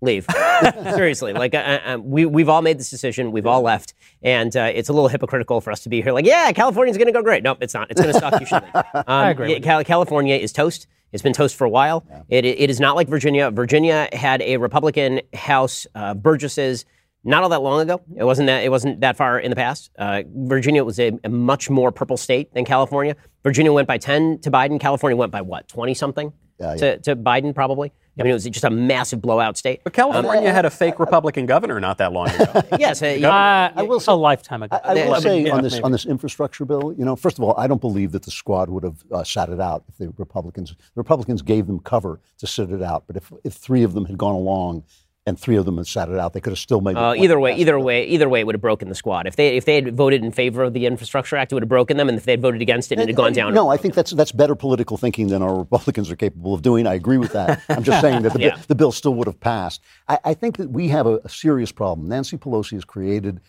Leave. Seriously. Like, I, I, we, we've all made this decision. We've all left. And uh, it's a little hypocritical for us to be here like, yeah, California's going to go great. Nope, it's not. It's going to suck. You should leave. Um, I agree with Cal- California is toast. It's been toast for a while. It, it is not like Virginia. Virginia had a Republican House uh, Burgesses not all that long ago. It wasn't that it wasn't that far in the past. Uh, Virginia was a, a much more purple state than California. Virginia went by 10 to Biden. California went by what, 20 something Yeah, to, to Biden, probably? I mean, it was just a massive blowout state. But California had a fake Republican governor not that long ago. yes, uh, Uh, I will say- a lifetime ago. I, I will say yeah, on this maybe. on this infrastructure bill, you know, first of all, I don't believe that the squad would have uh, sat it out if the Republicans the Republicans gave them cover to sit it out. But if if three of them had gone along and three of them had sat it out, they could have still made. uh, either way, either way, either way, it would have broken the squad. If they if they had voted in favor of the Infrastructure Act, it would have broken them, and if they had voted against it, it had gone down. No, I think that's that's better political thinking than our Republicans are capable of doing. I agree with that. I'm just saying that the, Yeah. bill, the bill still would have passed. I, I think that we have a, a serious problem. Nancy Pelosi has created.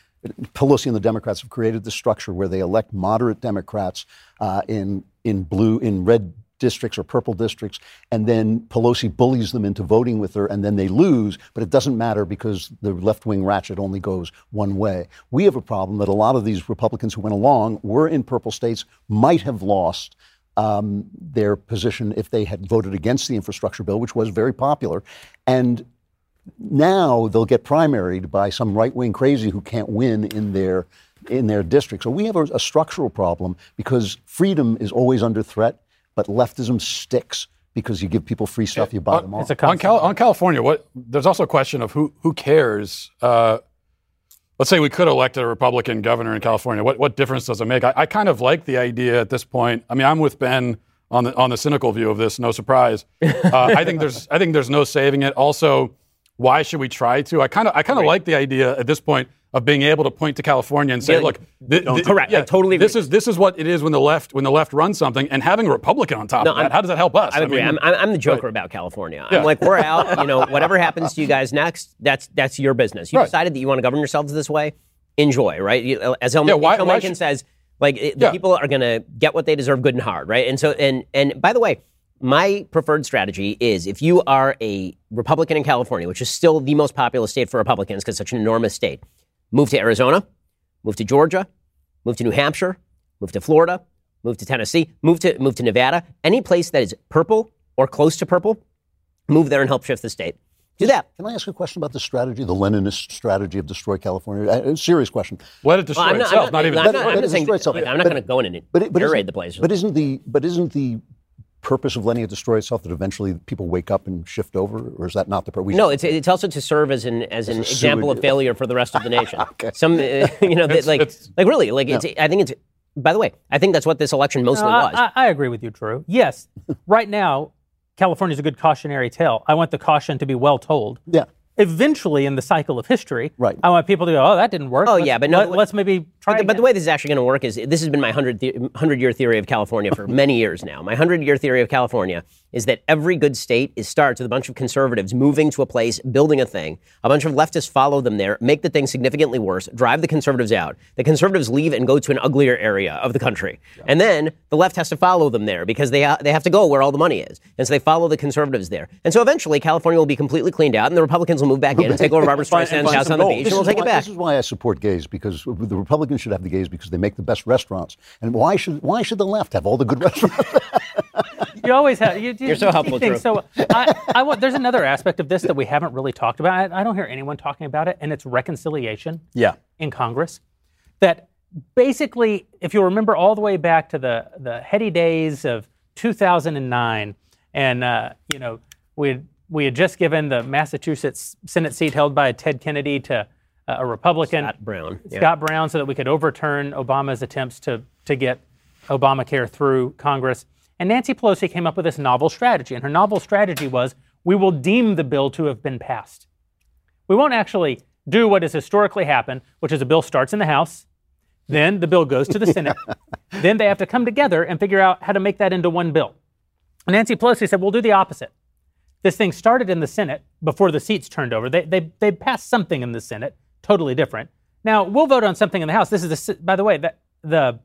Pelosi and the Democrats have created this structure where they elect moderate Democrats uh, in in blue in red districts or purple districts, and then Pelosi bullies them into voting with her, and then they lose. But it doesn't matter because the left wing ratchet only goes one way. We have a problem that a lot of these Republicans who went along were in purple states, might have lost um, their position if they had voted against the infrastructure bill, which was very popular, and now they'll get primaried by some right wing crazy who can't win in their in their district. So we have a, a structural problem because freedom is always under threat, but leftism sticks because you give people free stuff, you buy them off. It's a on. Cal- on California, what there's also a question of who who cares. Uh, let's say we could elect a Republican governor in California. What what difference does it make? I, I kind of like the idea at this point. I mean, I'm with Ben on the on the cynical view of this. No surprise. Uh, I think there's I think there's no saving it. Also, why should we try to? I kind of I kind of like the idea at this point of being able to point to California and say, Yeah, look, thi- thi- correct. I totally This is this is what it is when the left when the left runs something, and having a Republican on top No, of that, I'm- how does that help us? I agree. mean, I'm, I'm, the joker about California. Yeah. I'm like, we're out. You know, whatever happens to you guys next, that's that's your business. You Right. decided that you want to govern yourselves this way. Enjoy, right? You, uh, as Helmut Yeah, why- H.L. why should- says, like it, the Yeah. people are going to get what they deserve, good and hard, right? And so, and and by the way, my preferred strategy is if you are a Republican in California, which is still the most populous state for Republicans because it's such an enormous state, move to Arizona, move to Georgia, move to New Hampshire, move to Florida, move to Tennessee, move to move to Nevada, any place that is purple or close to purple, move there and help shift the state. Do that. Can I ask a question about the strategy, the Leninist strategy of destroy California? A a serious question. let it destroy Well, I'm not, itself, I'm not, not, even. I'm not, but I'm not destroy itself. I'm not going to go in and But, but aerate isn't- the place. But isn't the but isn't the purpose of letting it destroy itself that eventually people wake up and shift over, or is that not the purpose? no, it's it's also to serve as an as an a example of failure for the rest of the nation. Okay. Some, uh, you know, It's- like it's- like really, like it's. I think it's. By the way, I think that's what this election mostly No, I- was. I, I agree with you, Drew. Yes, right now, California's a good cautionary tale. I want the caution to be well told. Yeah. Eventually, in the cycle of history, Right. I want people to go, "Oh, that didn't work." Oh, Let's- yeah, but no, let, us maybe try. But the, but the way this is actually going to work is this has been my 100, the- 100 year theory of California for many years now. My 100 year theory of California is that every good state is starts with a bunch of conservatives moving to a place, building a thing. A bunch of leftists follow them there, make the thing significantly worse, drive the conservatives out. The conservatives leave and go to an uglier area of the country. And then the left has to follow them there because they, ha- they have to go where all the money is. And so they follow the conservatives there. And so eventually California will be completely cleaned out and the Republicans will move back in and take over Barbra Streisand's house on the beach This and we'll take why, it back. This is why I support gays because the Republicans should have the gays because they make the best restaurants. And why should why should the left have all the good restaurants? You always have. You, You're so helpful, things. Drew. So I, I want. There's another aspect of this that we haven't really talked about. I, I don't hear anyone talking about it, and it's reconciliation Yeah. in Congress. That basically, if you remember all the way back to the the heady days of 2009, and uh, you know we we had just given the Massachusetts Senate seat held by Ted Kennedy to uh, a Republican, Scott Brown. Yeah. Scott Brown, so that we could overturn Obama's attempts to to get Obamacare through Congress. And Nancy Pelosi came up with this novel strategy, and her novel strategy was: we will deem the bill to have been passed. We won't actually do what has historically happened, which is a bill starts in the House, then the bill goes to the Senate, then they have to come together and figure out how to make that into one bill. Nancy Pelosi said, we'll do the opposite. This thing started in the Senate before the seats turned over. They, they, they passed something in the Senate, totally different. Now, we'll vote on something in the House. This is, the, by the way, that the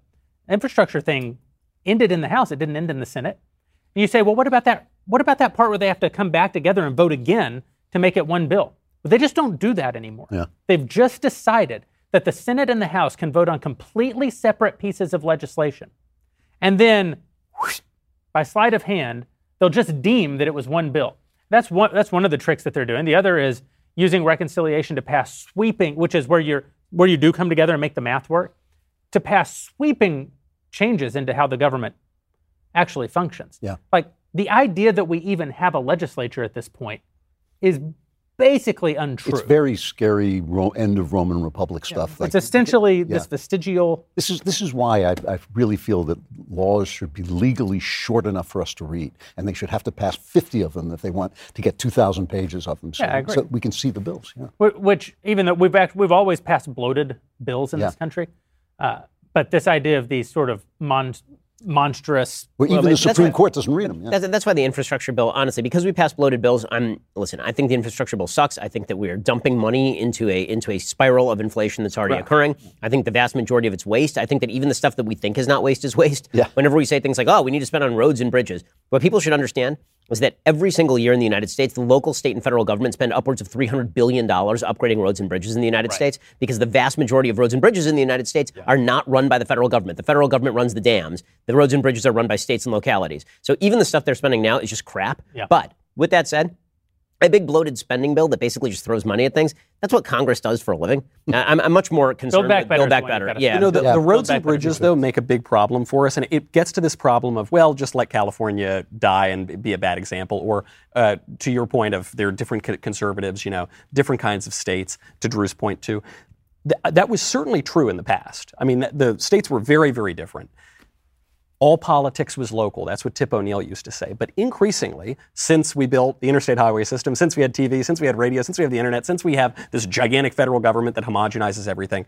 infrastructure thing ended in the House. It didn't end in the Senate. And you say, well, what about that? What about that part where they have to come back together and vote again to make it one bill? But they just don't do that anymore. Yeah. They've just decided that the Senate and the House can vote on completely separate pieces of legislation. And then, whoosh, by sleight of hand, they'll just deem that it was one bill. That's one, that's one of the tricks that they're doing. The other is using reconciliation to pass sweeping, which is where, you're, where you do come together and make the math work, to pass sweeping changes into how the government actually functions. Yeah. Like the idea that we even have a legislature at this point is basically untrue. it's very scary ro- end of Roman Republic stuff. It's essentially this yeah. vestigial. This is this is why I, I really feel that laws should be legally short enough for us to read, and they should have to pass 50 of them if they want to get 2,000 pages of them, so, Yeah, I agree. so we can see the bills. Yeah. Which, even though we've act, we've always passed bloated bills in Yeah. this country, uh, but this idea of these sort of mon- monstrous. Well, even the that's Supreme why- Court doesn't read them. Yeah. That's, that's why the infrastructure bill, honestly, because we passed bloated bills. I'm listen. I think the infrastructure bill sucks. I think that we are dumping money into a into a spiral of inflation that's already occurring. I think the vast majority of it's waste. I think that even the stuff that we think is not waste is waste. Yeah. Whenever we say things like, "Oh, we need to spend on roads and bridges," what people should understand is that every single year in the United States, the local, state, and federal government spend upwards of three hundred billion dollars upgrading roads and bridges in the United States because the vast majority of roads and bridges in the United States are not run by the federal government. The federal government runs the dams. The roads and bridges are run by states and localities. So even the stuff they're spending now is just crap. Yeah. But with that said, a big bloated spending bill that basically just throws money at things. That's what Congress does for a living. I- I'm, I'm much more concerned Back with Better build back the one you better. gotta Yeah. You know, the, Yeah. the roads and bridges, though, make a big problem for us. And it gets to this problem of, well, just let California die and be a bad example. Or uh, to your point of there are different conservatives, you know, different kinds of states, to Drew's point, too. Th- that was certainly true in the past. I mean, the states were very, very different. All politics was local. That's what Tip O'Neill used to say. But increasingly, since we built the interstate highway system, since we had TV, since we had radio, since we have the internet, since we have this gigantic federal government that homogenizes everything,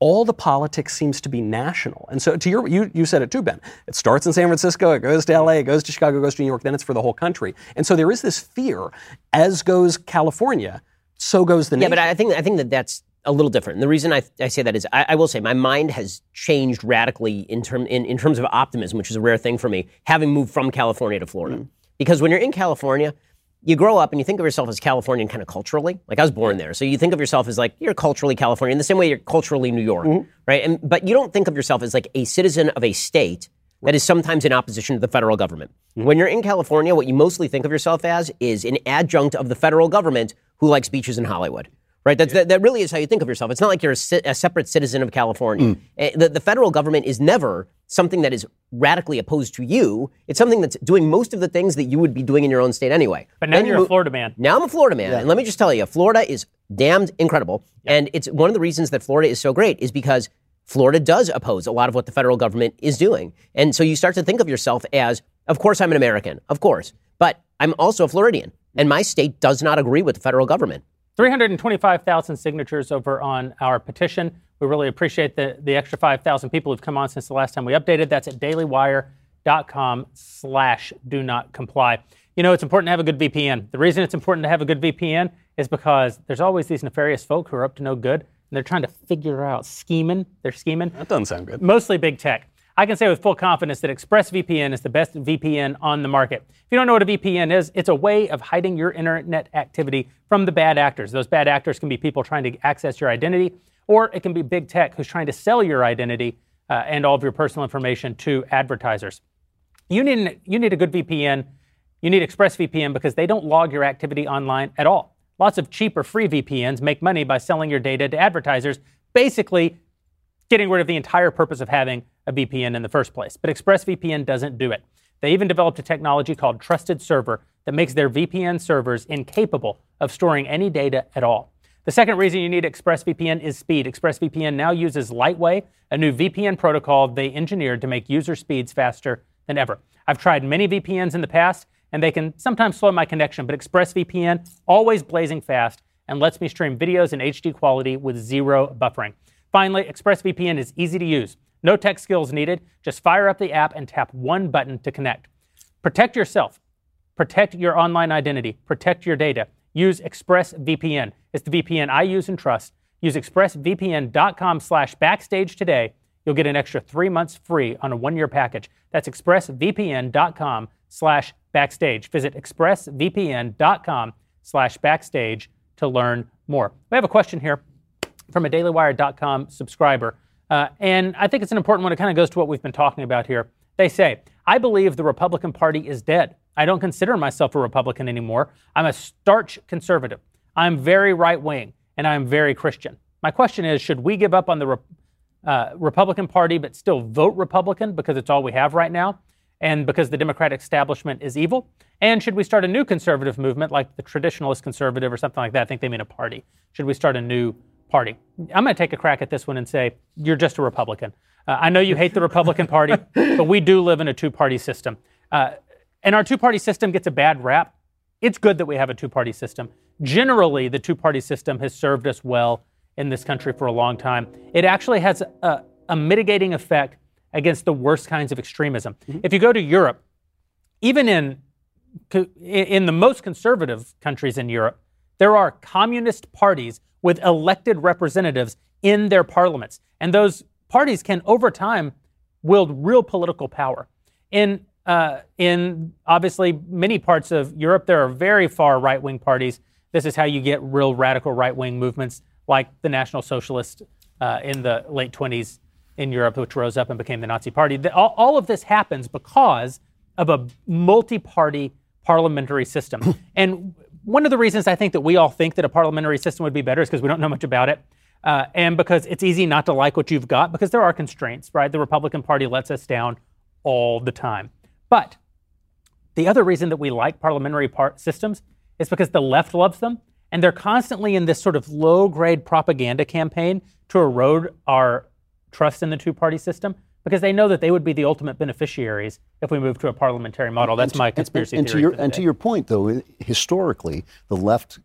all the politics seems to be national. And so to your you, you said it too, Ben. It starts in San Francisco, it goes to LA, it goes to Chicago, it goes to New York, then it's for the whole country. And so there is this fear, as goes California, so goes the nation. Yeah, but I think I think that that's a little different. And the reason I, I say that is I, I will say my mind has changed radically in term in, in terms of optimism, which is a rare thing for me, having moved from California to Florida. Mm. Because when you're in California, you grow up and you think of yourself as Californian kind of culturally. Like I was born there, so you think of yourself as like you're culturally Californian the same way you're culturally New York, mm-hmm. right? And but you don't think of yourself as like a citizen of a state that is sometimes in opposition to the federal government. Mm-hmm. When you're in California, what you mostly think of yourself as is an adjunct of the federal government who likes beaches in Hollywood. Right, That's, that, that really is how you think of yourself. It's not like you're a, ci- a separate citizen of California. Eh, The, the federal government is never something that is radically opposed to you. It's something that's doing most of the things that you would be doing in your own state anyway. But now Then you you're a Florida man. now I'm a Florida man, and let me just tell you, Florida is damned incredible. And it's one of the reasons that Florida is so great is because Florida does oppose a lot of what the federal government is doing. And so you start to think of yourself as, of course, I'm an American, of course, but I'm also a Floridian, and my state does not agree with the federal government. 325,000 signatures over on our petition. We really appreciate the, the extra 5,000 people who've come on since the last time we updated. That's at dailywire.com slash do not comply. You know, it's important to have a good VPN. The reason it's important to have a good VPN is because there's always these nefarious folk who are up to no good, and they're trying to figure out scheming. They're scheming that doesn't sound good. mostly big tech. I can say with full confidence that ExpressVPN is the best VPN on the market. If you don't know what a VPN is, it's a way of hiding your internet activity from the bad actors. Those bad actors can be people trying to access your identity, or it can be big tech who's trying to sell your identity uh, and all of your personal information to advertisers. You need, an, you need a good VPN. You need ExpressVPN because they don't log your activity online at all. Lots of cheap or free VPNs make money by selling your data to advertisers, basically getting rid of the entire purpose of having a VPN in the first place. But ExpressVPN doesn't do it. They even developed a technology called Trusted Server that makes their VPN servers incapable of storing any data at all. The second reason you need ExpressVPN is speed. ExpressVPN now uses Lightway, a new VPN protocol they engineered to make user speeds faster than ever. I've tried many VPNs in the past, and they can sometimes slow my connection, but ExpressVPN, always blazing fast, and lets me stream videos in HD quality with zero buffering. Finally, ExpressVPN is easy to use. No tech skills needed. Just fire up the app and tap one button to connect. Protect yourself. Protect your online identity. Protect your data. Use ExpressVPN. It's the VPN I use and trust. Use expressvpn.com slash backstage today. You'll get an extra three months free on a one-year package. That's expressvpn.com slash backstage. Visit expressvpn.com slash backstage to learn more. We have a question here from a dailywire.com subscriber. Uh, and I think it's an important one. It kind of goes to what we've been talking about here. They say, I believe the Republican Party is dead. I don't consider myself a Republican anymore. I'm a starch conservative. I'm very right wing and I'm very Christian. My question is should we give up on the Re- uh, Republican Party but still vote Republican because it's all we have right now and because the Democratic establishment is evil? And should we start a new conservative movement like the traditionalist conservative or something like that? I think they mean a party. Should we start a new party? I'm going to take a crack at this one and say you're just a Republican. Uh, I know you hate the Republican Party, but we do live in a two party system. Uh, and our two party system gets a bad rap. It's good that we have a two party system. Generally, the two party system has served us well in this country for a long time. It actually has a, a mitigating effect against the worst kinds of extremism. If you go to Europe, even in in the most conservative countries in Europe, there are communist parties with elected representatives in their parliaments. And those parties can, over time, wield real political power. In, uh, in obviously many parts of Europe, there are very far right wing parties. This is how you get real radical right wing movements like the National Socialist uh, in the late 20s in Europe, which rose up and became the Nazi Party. The- all, all of this happens because of a multi party parliamentary system. and one of the reasons I think that we all think that a parliamentary system would be better is because we don't know much about it. Uh, and because it's easy not to like what you've got, because there are constraints, right? The Republican Party lets us down all the time. But the other reason that we like parliamentary par- systems is because the left loves them, and they're constantly in this sort of low grade propaganda campaign to erode our trust in the two party system because they know that they would be the ultimate beneficiaries if we move to a parliamentary model. That's my conspiracy and, and theory. To your, and to your point, though, historically, the left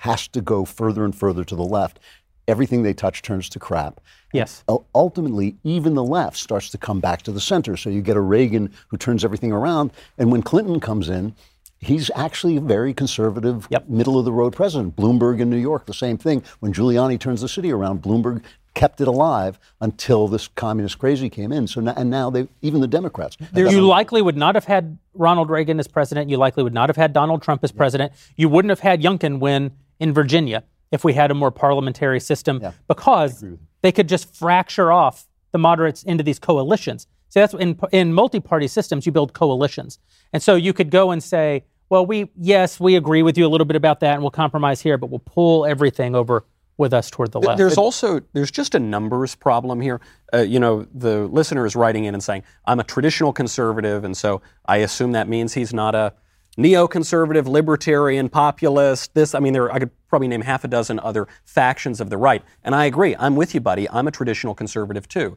has to go further and further to the left. Everything they touch turns to crap. yes. Ultimately, even the left starts to come back to the center. So you get a Reagan who turns everything around. And when Clinton comes in, he's actually a very conservative, middle of the road president. Bloomberg in New York, the same thing. When Giuliani turns the city around, Bloomberg kept it alive until this communist crazy came in. So now, and now they even the Democrats. You likely would not have had Ronald Reagan as president. You likely would not have had Donald Trump as president. You wouldn't have had Youngkin win in Virginia if we had a more parliamentary system because they could just fracture off the moderates into these coalitions. See, that's in in multi-party systems you build coalitions, and so you could go and say, well, we yes we agree with you a little bit about that, and we'll compromise here, but we'll pull everything over with us toward the left. There's also there's just a numbers problem here. Uh, you know, the listener is writing in and saying, "I'm a traditional conservative," and so I assume that means he's not a neoconservative, libertarian, populist. This, I mean, there I could probably name half a dozen other factions of the right, and I agree. I'm with you, buddy. I'm a traditional conservative too.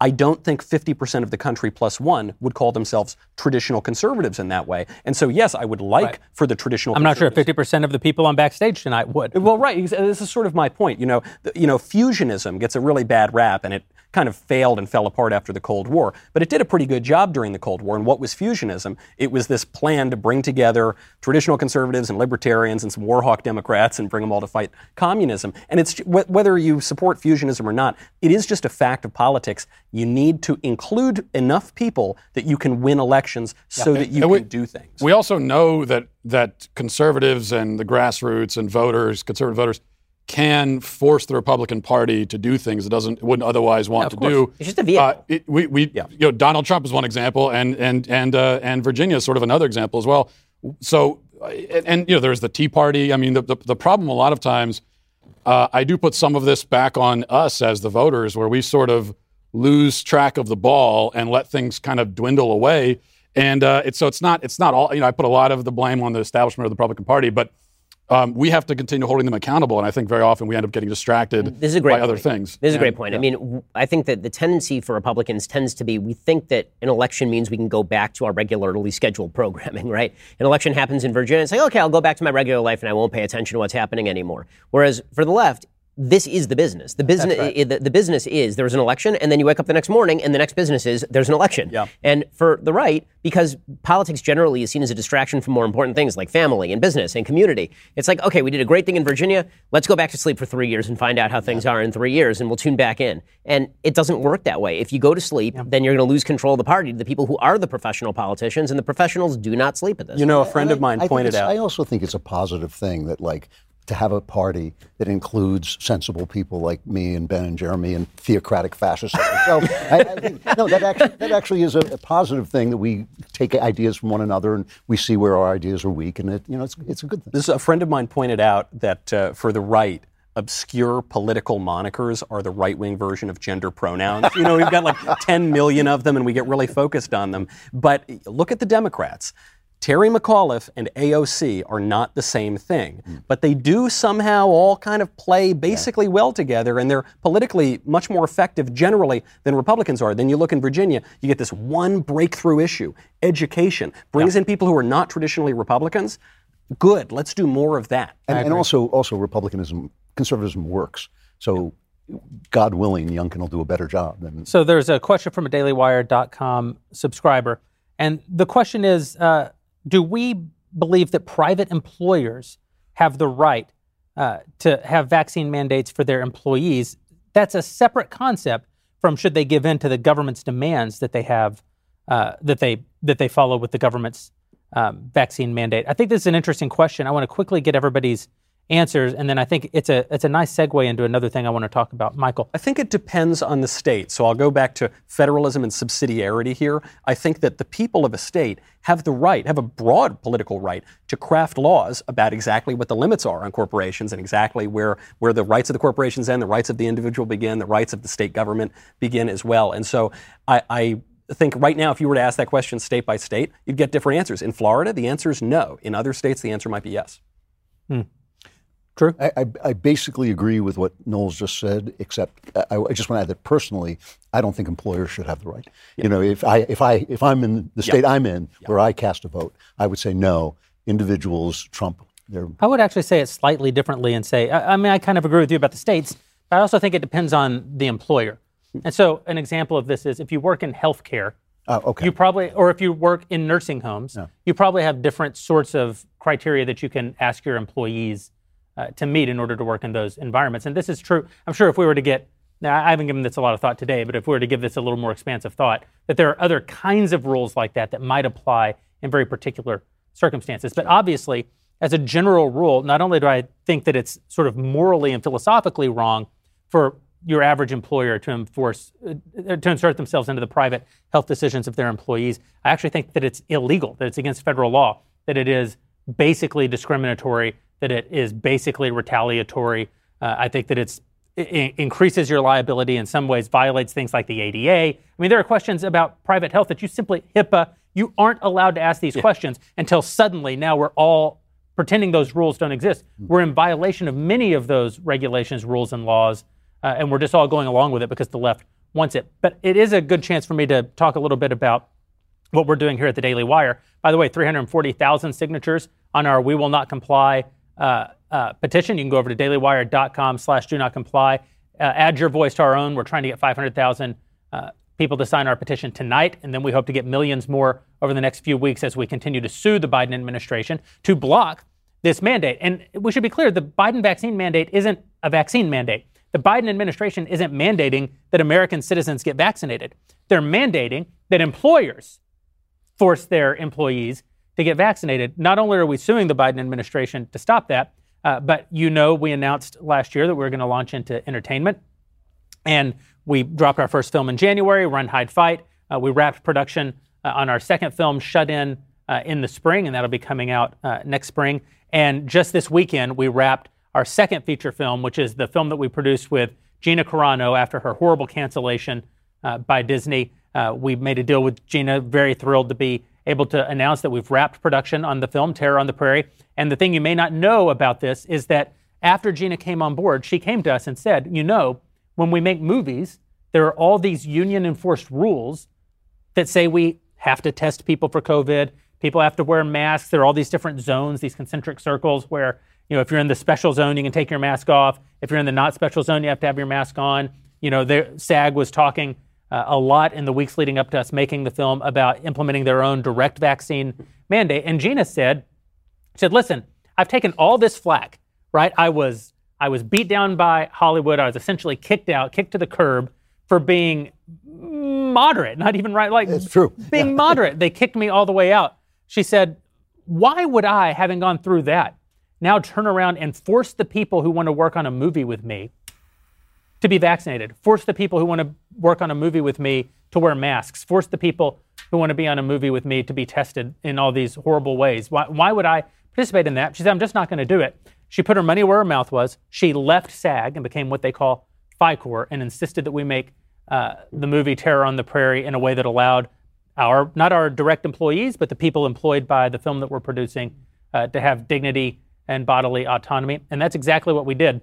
I don't think 50% of the country plus one would call themselves traditional conservatives in that way. And so, yes, I would like for the traditional. I'm not sure if 50% of the people on backstage tonight would. well, right. This is sort of my point. You know, you know, fusionism gets a really bad rap, and it kind of failed and fell apart after the Cold War. But it did a pretty good job during the Cold War. And what was fusionism? It was this plan to bring together traditional conservatives and libertarians and some warhawk Democrats and bring them all to fight communism. And it's wh- whether you support fusionism or not, it is just a fact of politics. You need to include enough people that you can win elections so that you And we- can do things. We also know that that conservatives and the grassroots and voters, conservative voters, can force the Republican Party to do things it doesn't it wouldn't otherwise want to do. It's just a vehicle. Uh, it, we, we you know, Donald Trump is one example, and and and uh, and Virginia is sort of another example as well. So, and, and, you know, there's the Tea Party. I mean, the the, the problem a lot of times, uh, I do put some of this back on us as the voters, where we sort of lose track of the ball and let things kind of dwindle away. And uh, it's so it's not it's not all you know. I put a lot of the blame on the establishment of the Republican Party, but um, we have to continue holding them accountable. And I think very often we end up getting distracted This is a great by other point. things. This is a great point. I mean, w- I think that the tendency for Republicans tends to be we think that an election means we can go back to our regularly scheduled programming, right? An election happens in Virginia, it's like, okay, I'll go back to my regular life and I won't pay attention to what's happening anymore. Whereas for the left, this is the business. The business, i- the, the business is there's an election, and then you wake up the next morning, and the next business is there's an election. Yeah. And for the right, because politics generally is seen as a distraction from more important things like family and business and community, it's like, okay, we did a great thing in Virginia. Let's go back to sleep for three years and find out how things are in three years, and we'll tune back in. And it doesn't work that way. If you go to sleep, then you're going to lose control of the party to the people who are the professional politicians, and the professionals do not sleep at this. You know, a friend of mine I pointed out. I also think it's a positive thing that, like, to have a party that includes sensible people like me and Ben and Jeremy and theocratic fascists like myself. I, I think, no, that actually, that actually is a, a positive thing that we take ideas from one another and we see where our ideas are weak, and it, you know, it's, it's a good thing. This a friend of mine pointed out that uh, for the right, obscure political monikers are the right-wing version of gender pronouns. You know, we've got like 10 million of them, and we get really focused on them. But look at the Democrats. Terry McAuliffe and AOC are not the same thing, but they do somehow all kind of play basically well together, and they're politically much more effective generally than Republicans are. Then you look in Virginia, you get this one breakthrough issue education, brings in people who are not traditionally Republicans. Good, let's do more of that. And, and also, also republicanism, conservatism works. So, God willing, Youngkin will do a better job than So there's a question from a dailywire.com subscriber. And the question is uh, Do we believe that private employers have the right uh, to have vaccine mandates for their employees? That's a separate concept from should they give in to the government's demands that they have, uh, that, they, that they follow with the government's um, vaccine mandate. I think this is an interesting question. I want to quickly get everybody's answers, and then I think it's a, it's a nice segue into another thing I want to talk about. Michael. I think it depends on the state. So I'll go back to federalism and subsidiarity here. I think that the people of a state have the right, have a broad political right to craft laws about exactly what the limits are on corporations and exactly where, where the rights of the corporations end, the rights of the individual begin, the rights of the state government begin as well. And so I, I think right now, if you were to ask that question state by state, you'd get different answers. In Florida, the answer is no. In other states, the answer might be yes. Hmm. True. I, I, I basically agree with what Knowles just said, except I, I just want to add that personally, I don't think employers should have the right. You know, if I if I if I'm in the state I'm in, where I cast a vote, I would say no. Individuals trump their. I would actually say it slightly differently and say, I, I mean, I kind of agree with you about the states, but I also think it depends on the employer. And so, an example of this is if you work in healthcare, Uh, okay. you probably, or if you work in nursing homes, you probably have different sorts of criteria that you can ask your employees uh, to meet in order to work in those environments. And this is true. I'm sure if we were to get, now I haven't given this a lot of thought today, but if we were to give this a little more expansive thought, that there are other kinds of rules like that that might apply in very particular circumstances. But obviously, as a general rule, not only do I think that it's sort of morally and philosophically wrong for your average employer to enforce uh, to insert themselves into the private health decisions of their employees. I actually think that it's illegal, that it's against federal law, that it is basically discriminatory, that it is basically retaliatory. Uh, I think that it's it increases your liability in some ways, violates things like the ADA. I mean, there are questions about private health that you simply HIPAA. You aren't allowed to ask these questions until suddenly now we're all pretending those rules don't exist. We're in violation of many of those regulations, rules, and laws, uh, and we're just all going along with it because the left wants it. But it is a good chance for me to talk a little bit about what we're doing here at the Daily Wire. By the way, 340,000 signatures on our We Will Not Comply uh, uh, petition. You can go over to dailywire.com slash do not comply. Uh, add your voice to our own. We're trying to get 500,000 uh, people to sign our petition tonight, and then we hope to get millions more over the next few weeks as we continue to sue the Biden administration to block this mandate. And we should be clear the Biden vaccine mandate isn't a vaccine mandate. The Biden administration isn't mandating that American citizens get vaccinated. They're mandating that employers force their employees to get vaccinated. Not only are we suing the Biden administration to stop that, uh, but you know, we announced last year that we are going to launch into entertainment. And we dropped our first film in January, Run, Hide, Fight. Uh, we wrapped production uh, on our second film, Shut In, uh, in the spring, and that'll be coming out uh, next spring. And just this weekend, we wrapped our second feature film, which is the film that we produced with Gina Carano after her horrible cancellation uh, by Disney. We made a deal with Gina, very thrilled to be able to announce that we've wrapped production on the film Terror on the Prairie. And the thing you may not know about this is that after Gina came on board, she came to us and said, You know, when we make movies, there are all these union enforced rules that say we have to test people for COVID. People have to wear masks. There are all these different zones, these concentric circles where, you know, if you're in the special zone, you can take your mask off. If you're in the not special zone, you have to have your mask on. You know, there, SAG was talking uh, a lot in the weeks leading up to us making the film about implementing their own direct vaccine mandate. And Gina said, said, listen, I've taken all this flack, right? I was I was beat down by Hollywood. I was essentially kicked out, kicked to the curb for being moderate, not even right, like It's true. being moderate. They kicked me all the way out. She said, why would I, having gone through that, now turn around and force the people who want to work on a movie with me to be vaccinated? Force the people who want to work on a movie with me to wear masks? Force the people who want to be on a movie with me to be tested in all these horrible ways? Why, why would I participate in that? She said, I'm just not going to do it. She put her money where her mouth was. She left SAG and became what they call Fi-Core and insisted that we make uh, the movie Terror on the Prairie in a way that allowed our, not our direct employees, but the people employed by the film that we're producing uh, to have dignity and bodily autonomy. And that's exactly what we did.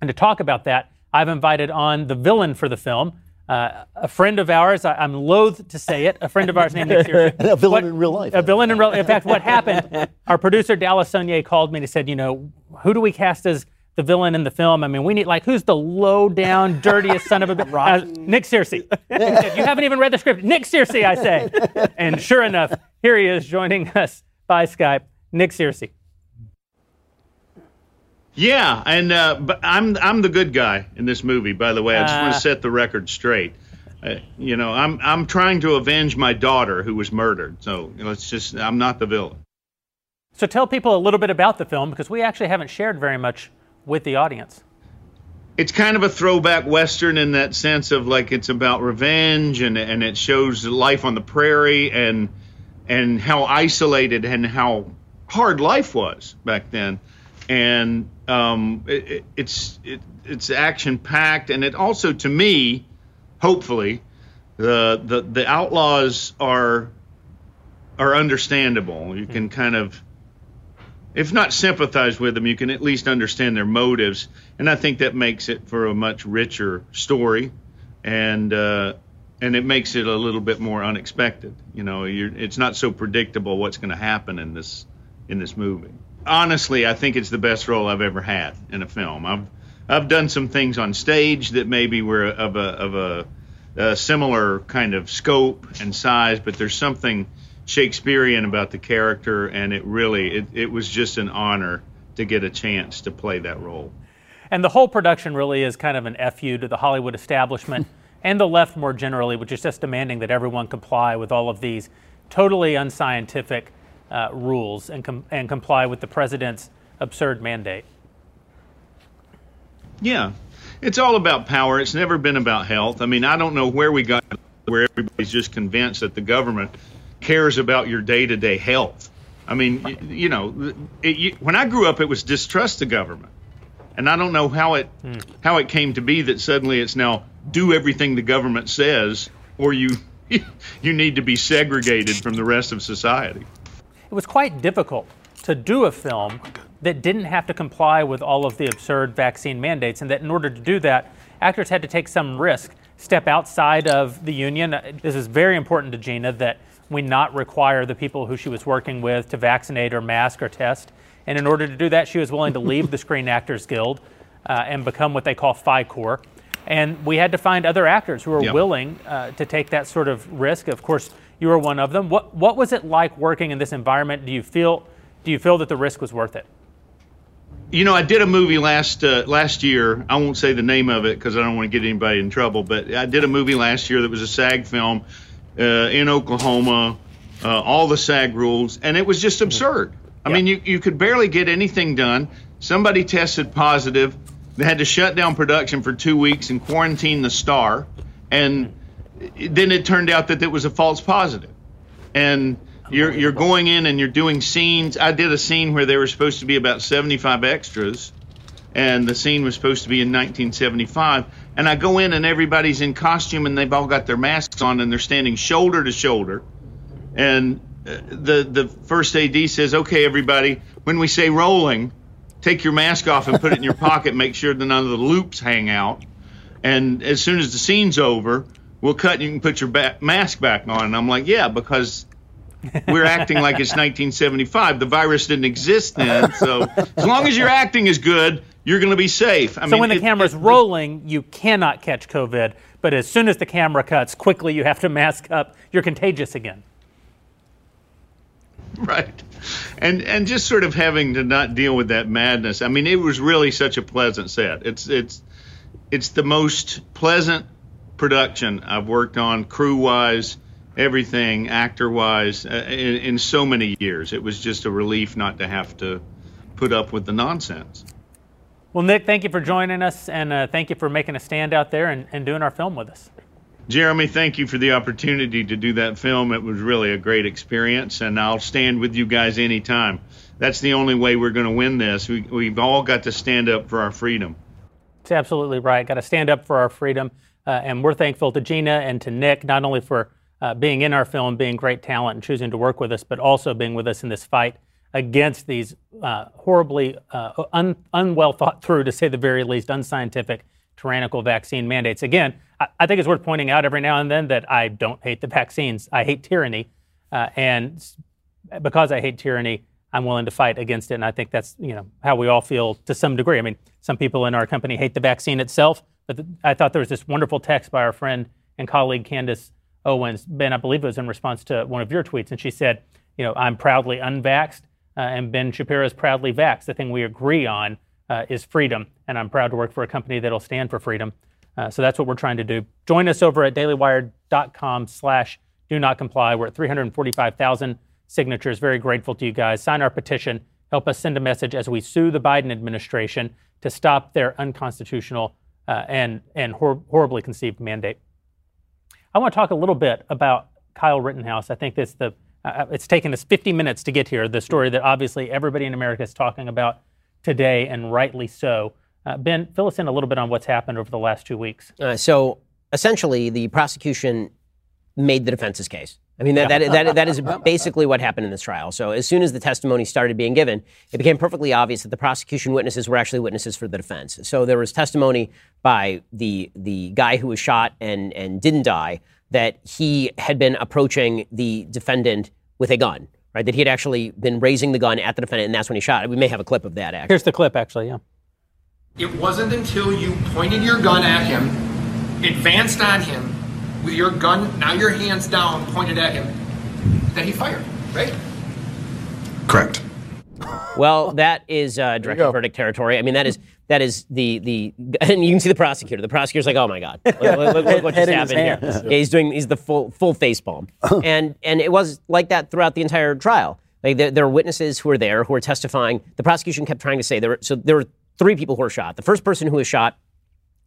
And to talk about that, I've invited on the villain for the film, uh, a friend of ours. I, I'm loath to say it. A friend of ours named Nick Searcy. A villain What- in real life. A villain in real. In fact, what happened? Our producer Dallas Sonnier called me and said, you know, who do we cast as the villain in the film? I mean, we need like who's the low down, dirtiest son of a bitch? Uh, Nick Searcy. Said, you haven't even read the script. Nick Searcy, I say. And sure enough, here he is joining us by Skype. Nick Searcy. Yeah, and uh, but I'm I'm the good guy in this movie. By the way, I just want Uh. to set the record straight. Uh, you know, I'm I'm trying to avenge my daughter who was murdered. So let's just I'm not the villain. So tell people a little bit about the film because we actually haven't shared very much with the audience. It's kind of a throwback western in that sense of like it's about revenge and and it shows life on the prairie and and how isolated and how hard life was back then. And um, it, it, it's it, it's action packed and it also to me, hopefully, the the the outlaws are are understandable. You can kind of if not sympathize with them, you can at least understand their motives, and I think that makes it for a much richer story, and uh, and it makes it a little bit more unexpected. You know, it's not so predictable what's going to happen in this in this movie. Honestly, I think it's the best role I've ever had in a film. I've I've done some things on stage that maybe were of a of a, a similar kind of scope and size, but there's something Shakespearean about the character, and it really it, it was just an honor to get a chance to play that role. And the whole production really is kind of an fu to the Hollywood establishment and the left more generally, which is just demanding that everyone comply with all of these totally unscientific uh, rules and, com- and comply with the president's absurd mandate. Yeah, it's all about power. It's never been about health. I mean, I don't know where we got where everybody's just convinced that the government cares about your day to day health. I mean, you, you know, it, you, when I grew up, it was distrust the government, and I don't know how it hmm. how it came to be that suddenly it's now do everything the government says, or you you need to be segregated from the rest of society. It was quite difficult to do a film that didn't have to comply with all of the absurd vaccine mandates, and that in order to do that, actors had to take some risk, step outside of the union. This is very important to Gina that we not require the people who she was working with to vaccinate or mask or test. And in order to do that, she was willing to leave the Screen Actors Guild uh, and become what they call Fi-Core. And we had to find other actors who were yep. willing uh, to take that sort of risk. Of course, you were one of them. What, what was it like working in this environment? Do you feel, do you feel that the risk was worth it? You know, I did a movie last uh, last year. I won't say the name of it because I don't want to get anybody in trouble. But I did a movie last year that was a SAG film uh, in Oklahoma. Uh, all the SAG rules, and it was just absurd. I yeah. mean, you you could barely get anything done. Somebody tested positive. They had to shut down production for two weeks and quarantine the star, and then it turned out that it was a false positive. And you're you're going in and you're doing scenes. I did a scene where there were supposed to be about 75 extras, and the scene was supposed to be in 1975. And I go in and everybody's in costume and they've all got their masks on and they're standing shoulder to shoulder. And uh, the the first AD says, "Okay, everybody, when we say rolling, take your mask off and put it in your pocket. Make sure that none of the loops hang out. And as soon as the scene's over, we'll cut and you can put your ba- mask back on." And I'm like, "Yeah, because." We're acting like it's 1975. The virus didn't exist then. So as long as your acting is good, you're going to be safe. I so mean, when the it, camera's it, rolling, you cannot catch COVID. But as soon as the camera cuts, quickly you have to mask up. You're contagious again. Right. And and just sort of having to not deal with that madness. I mean, it was really such a pleasant set. It's it's it's the most pleasant production I've worked on crew wise everything actor wise uh, in, in so many years. It was just a relief not to have to put up with the nonsense. Well, Nick, thank you for joining us, and uh, thank you for making a stand out there and, and doing our film with us. Jeremy, thank you for the opportunity to do that film. It was really a great experience, and I'll stand with you guys anytime. That's the only way we're going to win this. We, we've all got to stand up for our freedom. It's absolutely right. Got to stand up for our freedom. Uh, and we're thankful to Gina and to Nick, not only for uh, being in our film, being great talent, and choosing to work with us, but also being with us in this fight against these uh, horribly uh, un- unwell thought through, to say the very least, unscientific, tyrannical vaccine mandates. Again, I-, I, think it's worth pointing out every now and then that I don't hate the vaccines. I hate tyranny, uh, and because I hate tyranny, I'm willing to fight against it. And I think that's you know how we all feel to some degree. I mean, some people in our company hate the vaccine itself, but I thought there was this wonderful text by our friend and colleague Candace Owens, Ben, I believe it was in response to one of your tweets, and she said, you know, I'm proudly unvaxxed, uh, and Ben Shapiro is proudly vaxxed. The thing we agree on uh, is freedom, and I'm proud to work for a company that'll stand for freedom. Uh, so that's what we're trying to do. Join us over at dailywire.com slash do not comply. We're at 345,000 signatures. Very grateful to you guys. Sign our petition. Help us send a message as we sue the Biden administration to stop their unconstitutional uh, and, and hor- horribly conceived mandate. I want to talk a little bit about Kyle Rittenhouse. I think this the uh, uh, it's taken us 50 minutes to get here. The story that obviously everybody in America is talking about today, and rightly so. Uh, ben, fill us in a little bit on what's happened over the last two weeks. Uh, so essentially, the prosecution made the defense's case. I mean, that, that, that, that is basically what happened in this trial. So, as soon as the testimony started being given, it became perfectly obvious that the prosecution witnesses were actually witnesses for the defense. So, there was testimony by the, the guy who was shot and, and didn't die that he had been approaching the defendant with a gun, right? That he had actually been raising the gun at the defendant, and that's when he shot. We may have a clip of that, actually. Here's the clip, actually, yeah. It wasn't until you pointed your gun at him, advanced on him, with your gun, now your hands down, pointed at him, that he fired, right? Correct. Well, that is uh, direct verdict territory. I mean, that is that is the the and you can see the prosecutor. The prosecutor's like, "Oh my god, look, look- look- look what just happened here." hands. Yeah, he's doing he's the full full face palm, and and it was like that throughout the entire trial. Like there, there were witnesses who were there who were testifying. The prosecution kept trying to say there were so there were three people who were shot. The first person who was shot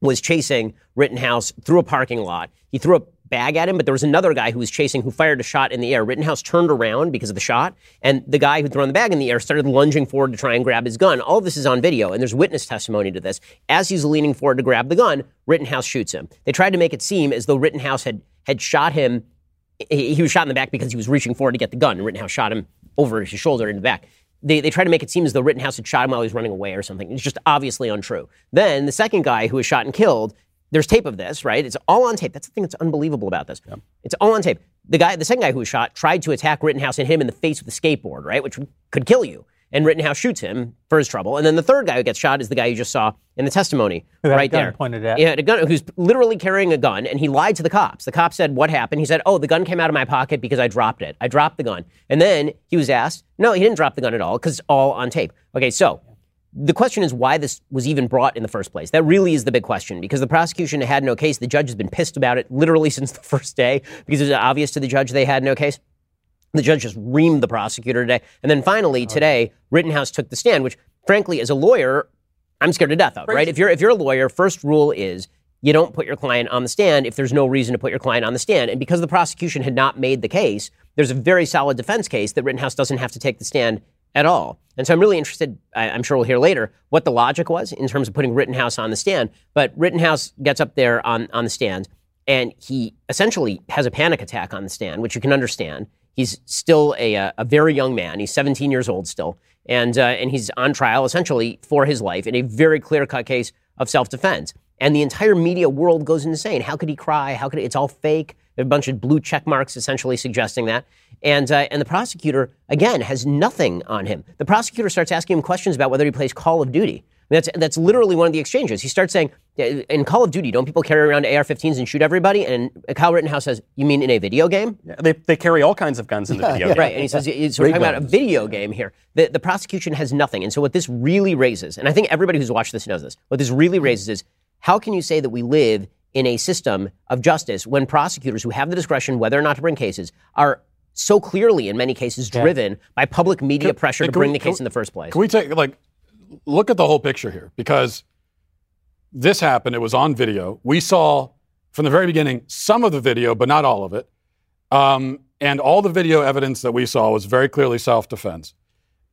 was chasing Rittenhouse through a parking lot. He threw a bag at him, but there was another guy who was chasing who fired a shot in the air. Rittenhouse turned around because of the shot, and the guy who'd thrown the bag in the air started lunging forward to try and grab his gun. All this is on video, and there's witness testimony to this. As he's leaning forward to grab the gun, Rittenhouse shoots him. They tried to make it seem as though Rittenhouse had had shot him. He was shot in the back because he was reaching forward to get the gun, and Rittenhouse shot him over his shoulder in the back they, they try to make it seem as though Rittenhouse had shot him while he was running away or something. It's just obviously untrue. Then the second guy who was shot and killed, there's tape of this, right? It's all on tape. That's the thing that's unbelievable about this. It's all on tape. The guy, the second guy who was shot, tried to attack Rittenhouse and hit him in the face with a skateboard, right? Which could kill you. And Rittenhouse shoots him for his trouble. And then the third guy who gets shot is the guy you just saw in the testimony, Who had a right gun there. pointed at- Yeah, a gun who's literally carrying a gun, and he lied to the cops. The cops said, "What happened?" He said, "Oh, the gun came out of my pocket because I dropped it. I dropped the gun." And then he was asked, "No, he didn't drop the gun at all because it's all on tape." Okay, so the question is why this was even brought in the first place. That really is the big question because the prosecution had no case. The judge has been pissed about it literally since the first day because it was obvious to the judge they had no case. The judge just reamed the prosecutor today. And then finally, uh-huh. today, Rittenhouse took the stand, which, frankly, as a lawyer, I'm scared to death of, right? If you're, if you're a lawyer, first rule is you don't put your client on the stand if there's no reason to put your client on the stand. And because the prosecution had not made the case, there's a very solid defense case that Rittenhouse doesn't have to take the stand at all. And so I'm really interested, I, I'm sure we'll hear later, what the logic was in terms of putting Rittenhouse on the stand. But Rittenhouse gets up there on, on the stand and he essentially has a panic attack on the stand, which you can understand. He's still a, uh, a very young man. He's 17 years old still. And, uh, and he's on trial essentially for his life in a very clear cut case of self defense. And the entire media world goes insane. How could he cry? How could it, it's all fake? A bunch of blue check marks essentially suggesting that. And, uh, and the prosecutor, again, has nothing on him. The prosecutor starts asking him questions about whether he plays Call of Duty. That's, that's literally one of the exchanges. He starts saying, in Call of Duty, don't people carry around AR 15s and shoot everybody? And Kyle Rittenhouse says, You mean in a video game? They, they carry all kinds of guns in the video. game. Right. And he says, so we're talking about a video game here. The, the prosecution has nothing. And so what this really raises, and I think everybody who's watched this knows this, what this really raises is how can you say that we live in a system of justice when prosecutors who have the discretion whether or not to bring cases are so clearly, in many cases, driven by public media pressure to bring we- the case can- in the first place? Can we take like look at the whole picture here because this happened. It was on video. We saw from the very beginning some of the video, but not all of it. Um, and all the video evidence that we saw was very clearly self-defense.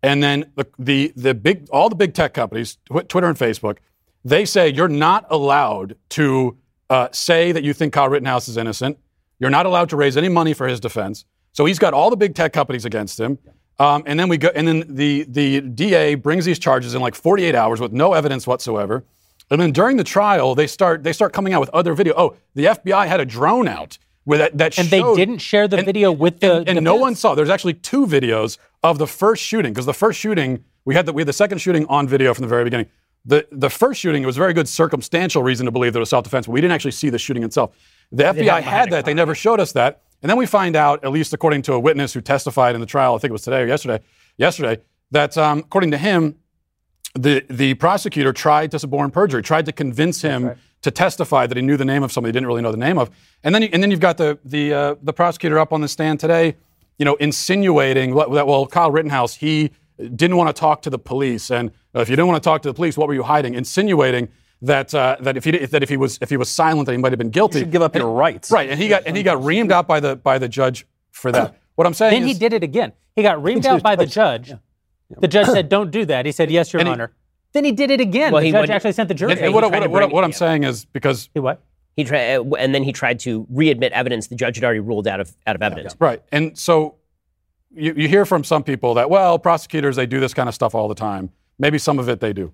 And then the, the the big all the big tech companies, Twitter and Facebook, they say you're not allowed to uh, say that you think Kyle Rittenhouse is innocent. You're not allowed to raise any money for his defense. So he's got all the big tech companies against him. Um, and then we go, and then the the DA brings these charges in like 48 hours with no evidence whatsoever. And then during the trial, they start they start coming out with other video. Oh, the FBI had a drone out with that that And they didn't share the and- video with the and, and no one saw. There's actually two videos of the first shooting because the first shooting we had the we had the second shooting on video from the very beginning. The the first shooting it was very good circumstantial reason to believe that it was self defense, but we didn't actually see the shooting itself. The FBI had that. They never showed us that. And then we find out, at least according to a witness who testified in the trial, I think it was today or yesterday, yesterday, that um, according to him, the the prosecutor tried to suborn perjury, tried to convince him to testify that he knew the name of somebody he didn't really know the name of, and then and then you've got the the uh, the prosecutor up on the stand today, you know, insinuating that well Kyle Rittenhouse he didn't want to talk to the police, and uh, if you didn't want to talk to the police, what were you hiding? Insinuating that uh, that if he that if he was if he was silent that he might have been guilty. should give up your rights. right? And he got and he got reamed out by the by the judge for that. What I'm saying Then is, he did it again. He got reamed out by the judge. The judge said, "Don't do that." He said, "Yes, Your And he- Honor." then he did it again. Well, the he judge went- actually sent the jury. and what, what, what, what I'm down. saying is because He what? He tried, and then he tried to readmit evidence the judge had already ruled out of out of evidence. Right. And so you, you hear from some people that, well, prosecutors, they do this kind of stuff all the time. Maybe some of it they do.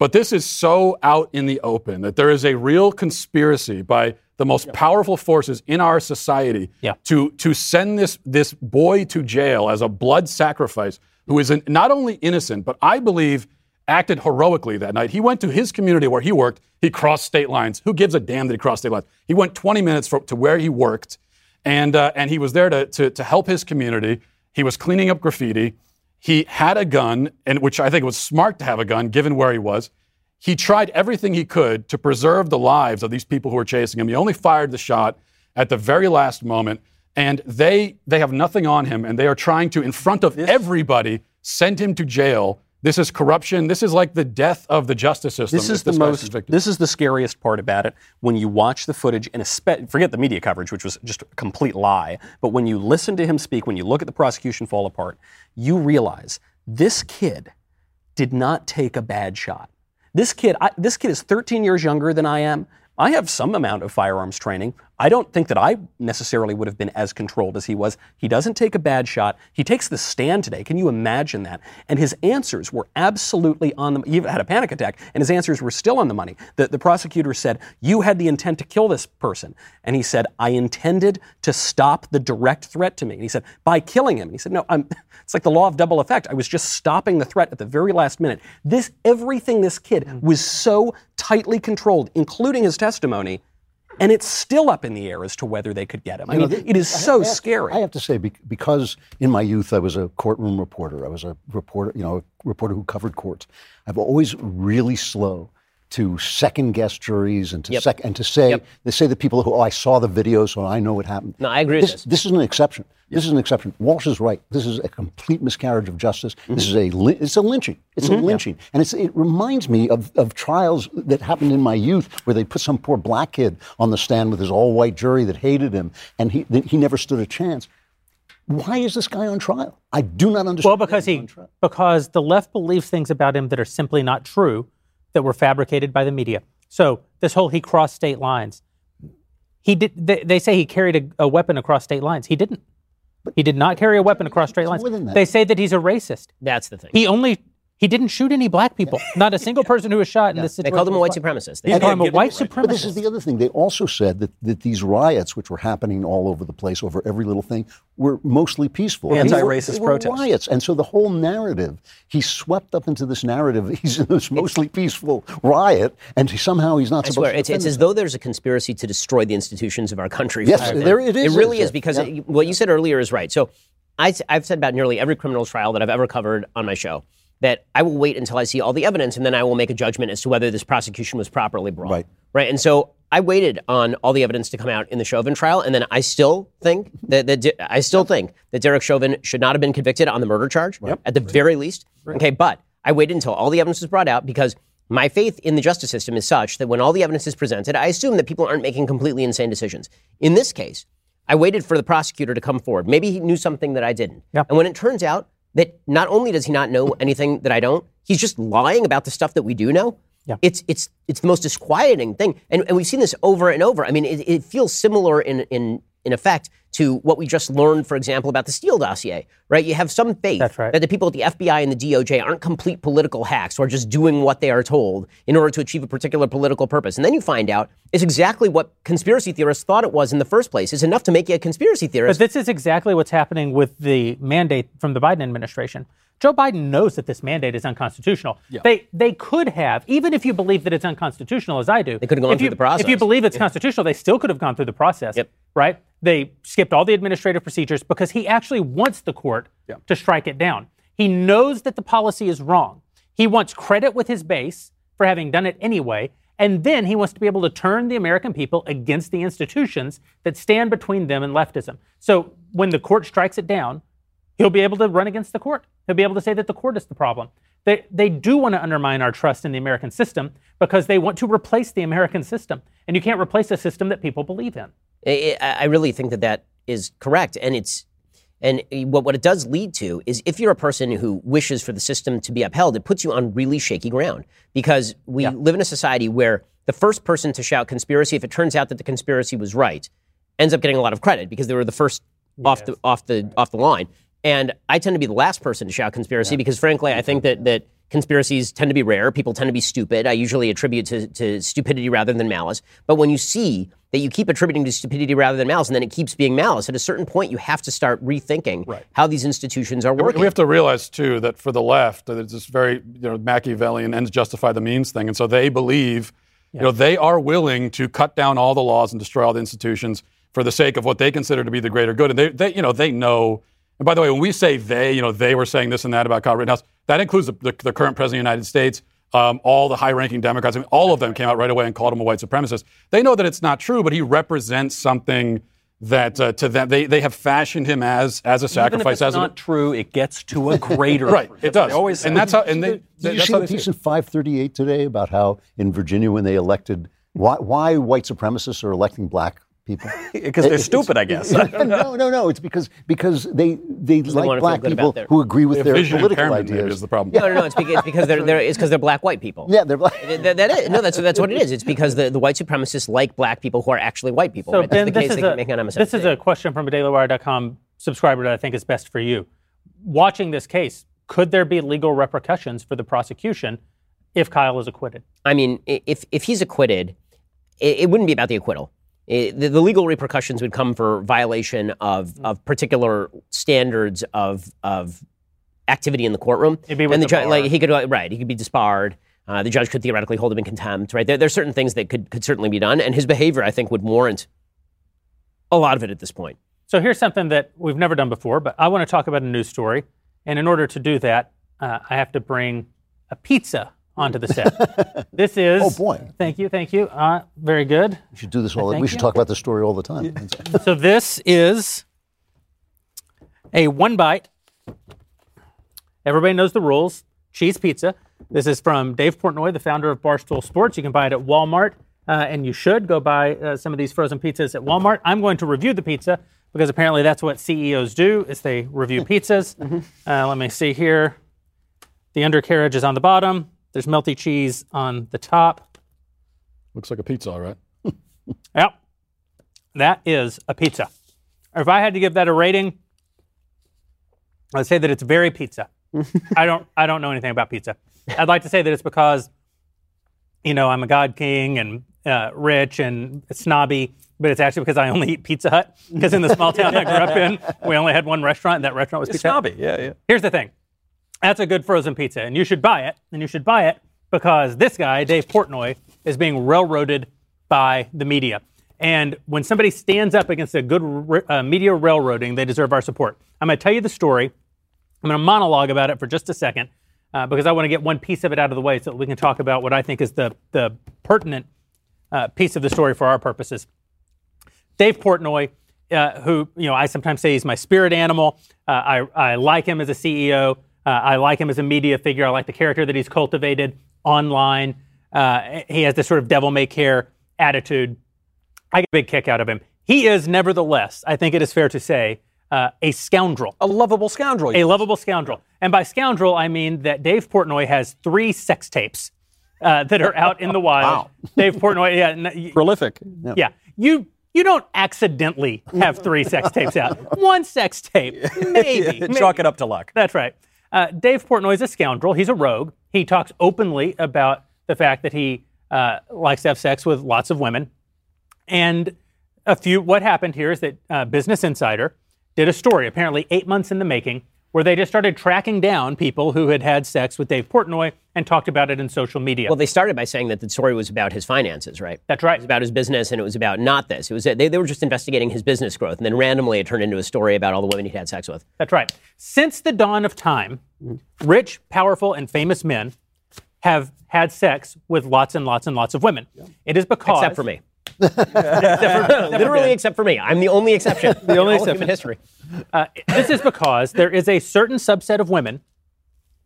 But this is so out in the open that there is a real conspiracy by the most powerful forces in our society Yeah. to, to send this, this boy to jail as a blood sacrifice who is an, not only innocent, but I believe acted heroically that night. He went to his community where he worked. He crossed state lines. Who gives a damn that he crossed state lines? He went 20 minutes for, to where he worked, and, uh, and he was there to, to, to help his community. He was cleaning up graffiti. He had a gun, and which I think was smart to have a gun given where he was. He tried everything he could to preserve the lives of these people who were chasing him. He only fired the shot at the very last moment, and they they have nothing on him, and they are trying to, in front of everybody, send him to jail. This is corruption. This is like the death of the justice system. This is the most. This is the scariest part about it. When you watch the footage, and espe- forget the media coverage, which was just a complete lie. But when you listen to him speak, when you look at the prosecution fall apart, you realize this kid did not take a bad shot. This kid, I, this kid is 13 years younger than I am. I have some amount of firearms training. I don't think that I necessarily would have been as controlled as he was. He doesn't take a bad shot. He takes the stand today. Can you imagine that? And his answers were absolutely on the. He even had a panic attack, and his answers were still on the money. The, the prosecutor said, "You had the intent to kill this person," and he said, "I intended to stop the direct threat to me." And he said, "By killing him." And he said, "No, I'm." It's like the law of double effect. I was just stopping the threat at the very last minute. This everything this kid mm. was so tightly controlled, including his testimony. And it's still up in the air as to whether they could get him. I You mean, it is so I have- scary. I have to say, because in my youth I was a courtroom reporter. I was a reporter, you know, a reporter who covered courts. I've always really slow to second guess juries and to Yep. sec- and to say Yep. they say that people who oh I saw the video so I know what happened. No, I agree with this. this. This is an exception. This is an exception. Walsh is right. This is a complete miscarriage of justice. Mm-hmm. This is a li- it's a lynching. It's a mm-hmm. lynching, and it's, it reminds me of, of trials that happened in my youth where they put some poor black kid on the stand with his all white jury that hated him, and he he never stood a chance. Why is this guy on trial? I do not understand. Well, because he because the left believes things about him that are simply not true, that were fabricated by the media. So this whole he crossed state lines. He did. They, they say he carried a, a weapon across state lines. He didn't. He did not carry a weapon across state lines. more than that. They say that he's a racist. That's the thing. He only he didn't shoot any black people. Not a single person who was shot in this situation. they called him a white supremacist. They They called him a white right. supremacist. But this is the other thing. They also said that, that these riots, which were happening all over the place over every little thing, were mostly peaceful. They were- Anti-racist were protests. riots. And so the whole narrative, he swept up into this narrative. He's in this mostly peaceful riot, and he- somehow he's not I supposed swear, to it's, it's as though there's a conspiracy to destroy the institutions of our country. Yes, there it is, It really yes, is because yeah. it- what you said earlier is right. So I, have said about nearly every criminal trial that I've ever covered on my show that I will wait until I see all the evidence and then I will make a judgment as to whether this prosecution was properly brought. Right. Right. And so I waited on all the evidence to come out in the Chauvin trial, and then I still think that, that I still think that Derek Chauvin should not have been convicted on the murder charge at the very least. Okay, but I waited until all the evidence was brought out because my faith in the justice system is such that when all the evidence is presented, I assume that people aren't making completely insane decisions. In this case, I waited for the prosecutor to come forward. Maybe he knew something that I didn't. Yeah. And when it turns out that not only does he not know anything that I don't, he's just lying about the stuff that we do know. Yeah. It's it's it's the most disquieting thing, and, and we've seen this over and over. I mean, it, it feels similar in in in effect to what we just learned, for example, about the Steele dossier. Right? You have some faith right. that the people at the FBI and the DOJ aren't complete political hacks who are just doing what they are told in order to achieve a particular political purpose, and then you find out it's exactly what conspiracy theorists thought it was in the first place. It's enough to make you a conspiracy But theorist. this is exactly what's happening with the mandate from the Biden administration. Joe Biden knows that this mandate is unconstitutional. They they could have, even if you believe that it's unconstitutional, as I do. They could have gone through you, the process. If you believe it's constitutional, they still could have gone through the process. Yep. Right? They skipped all the administrative procedures because he actually wants the court to strike it down. He knows that the policy is wrong. He wants credit with his base for having done it anyway. And then he wants to be able to turn the American people against the institutions that stand between them and leftism. So when the court strikes it down, he'll be able to run against the court. He'll be able to say that the court is the problem. They, they do want to undermine our trust in the American system because they want to replace the American system. And you can't replace a system that people believe in. I, really think that that is correct, and it's and what what it does lead to is if you're a person who wishes for the system to be upheld, it puts you on really shaky ground. Because we live in a society where the first person to shout conspiracy, if it turns out that the conspiracy was right, ends up getting a lot of credit because they were the first off the off the off the line. And I tend to be the last person to shout conspiracy because, frankly, I think that that conspiracies tend to be rare. People tend to be stupid. I usually attribute to, to stupidity rather than malice. But when you see that you keep attributing to stupidity rather than malice, and then it keeps being malice, at a certain point, you have to start rethinking how these institutions are working. We have to realize too that for the left, there's this very you know Machiavellian ends justify the means thing, and so they believe, you know, they are willing to cut down all the laws and destroy all the institutions for the sake of what they consider to be the greater good. And they, they you know, they know. And by the way, when we say they, you know, they were saying this and that about Kyle Rittenhouse, that includes the, the, the current president of the United States. Um, all the high-ranking Democrats, I mean, all of them came out right away and called him a white supremacist. They know that it's not true, but he represents something that uh, to them they, they have fashioned him as as a Even if sacrifice. it's as not a, true, it gets to a greater. right, it does. They always and that's how. And they, Did you see the piece in 538 today about how in Virginia when they elected why, why white supremacists are electing black people? Because they're It's- stupid, I guess. no, no, no. It's because because they they they like wanna black people their- who agree with They have their political ideas. is the problem. no, no, no. It's because, it's because they're, they're it's because they're black white people. Yeah, they're black. That, that is, no, that's that's what it is. It's because the, the white supremacists like black people who are actually white people. So right? That's the this case is, they a, can make on this is a question from a DailyWire.com subscriber that I think is best for you. Watching this case, could there be legal repercussions for the prosecution if Kyle is acquitted? I mean, if if he's acquitted, it, it wouldn't be about the acquittal. It- the, the legal repercussions would come for violation of, of particular standards of of activity in the courtroom. It'd be with and the, the like he could uh, right, he could be disbarred. Uh, the judge could theoretically hold him in contempt. Right, there, there's certain things that could could certainly be done, and his behavior, I think, would warrant a lot of it at this point. So here's something that we've never done before, but I want to talk about a news story. And in order to do that, uh, I have to bring a pizza onto the set. this is. Oh, boy. Thank you, thank you. Uh, very good. We should do this all. We should you. talk about this story all the time. So this is a one bite. Everybody knows the rules. Cheese pizza. This is from Dave Portnoy, the founder of Barstool Sports. You can buy it at Walmart, uh, and you should go buy uh, some of these frozen pizzas at Walmart. I'm going to review the pizza because apparently that's what CEOs do: is they review pizzas. Uh, let me see here. The undercarriage is on the bottom. There's melty cheese on the top. Looks like a pizza, all right. Yep. That is a pizza. If I had to give that a rating, I'd say that it's very pizza. I don't I don't know anything about pizza. I'd like to say that it's because, you know, I'm a God King and uh, rich and snobby, but it's actually because I only eat Pizza Hut. Because in the small town I grew up in, we only had one restaurant, and that restaurant was It's Pizza Hut. snobby. Yeah, yeah. Here's the thing. That's a good frozen pizza, and you should buy it. And you should buy it because this guy, Dave Portnoy, is being railroaded by the media. And when somebody stands up against a good uh, media railroading, they deserve our support. I'm going to tell you the story. I'm going to monologue about it for just a second uh, because I want to get one piece of it out of the way so that we can talk about what I think is the, the pertinent uh, piece of the story for our purposes. Dave Portnoy, uh, who you know I sometimes say he's my spirit animal. Uh, I, I like him as a CEO. Uh, I like him as a media figure. I like the character that he's cultivated online. Uh, he has this sort of devil may care attitude. I get a big kick out of him. He is, nevertheless, I think it is fair to say, uh, a scoundrel A lovable scoundrel. a lovable scoundrel. And by scoundrel, I mean that Dave Portnoy has three sex tapes uh, that are out in the wild. wow. Dave Portnoy, yeah, y- Prolific. yeah. You you don't accidentally have three sex tapes out. One sex tape, maybe. maybe. Chalk it up to luck. That's right. Uh, Dave Portnoy is a scoundrel. He's a rogue. He talks openly about the fact that he uh, likes to have sex with lots of women. And a few, what happened here is that uh, Business Insider did a story, apparently eight months in the making, where they just started tracking down people who had had sex with Dave Portnoy and talked about it in social media. Well, they started by saying that the story was about his finances, right? That's right. It was about his business, and it was about not this. It was they, they were just investigating his business growth, and then randomly it turned into a story about all the women he'd had sex with. That's right. Since the dawn of time, rich, powerful, and famous men have had sex with lots and lots and lots of women. It is because Except for me. Literally, except for me. I'm the only exception. the only Human exception. history. Uh, this is because there is a certain subset of women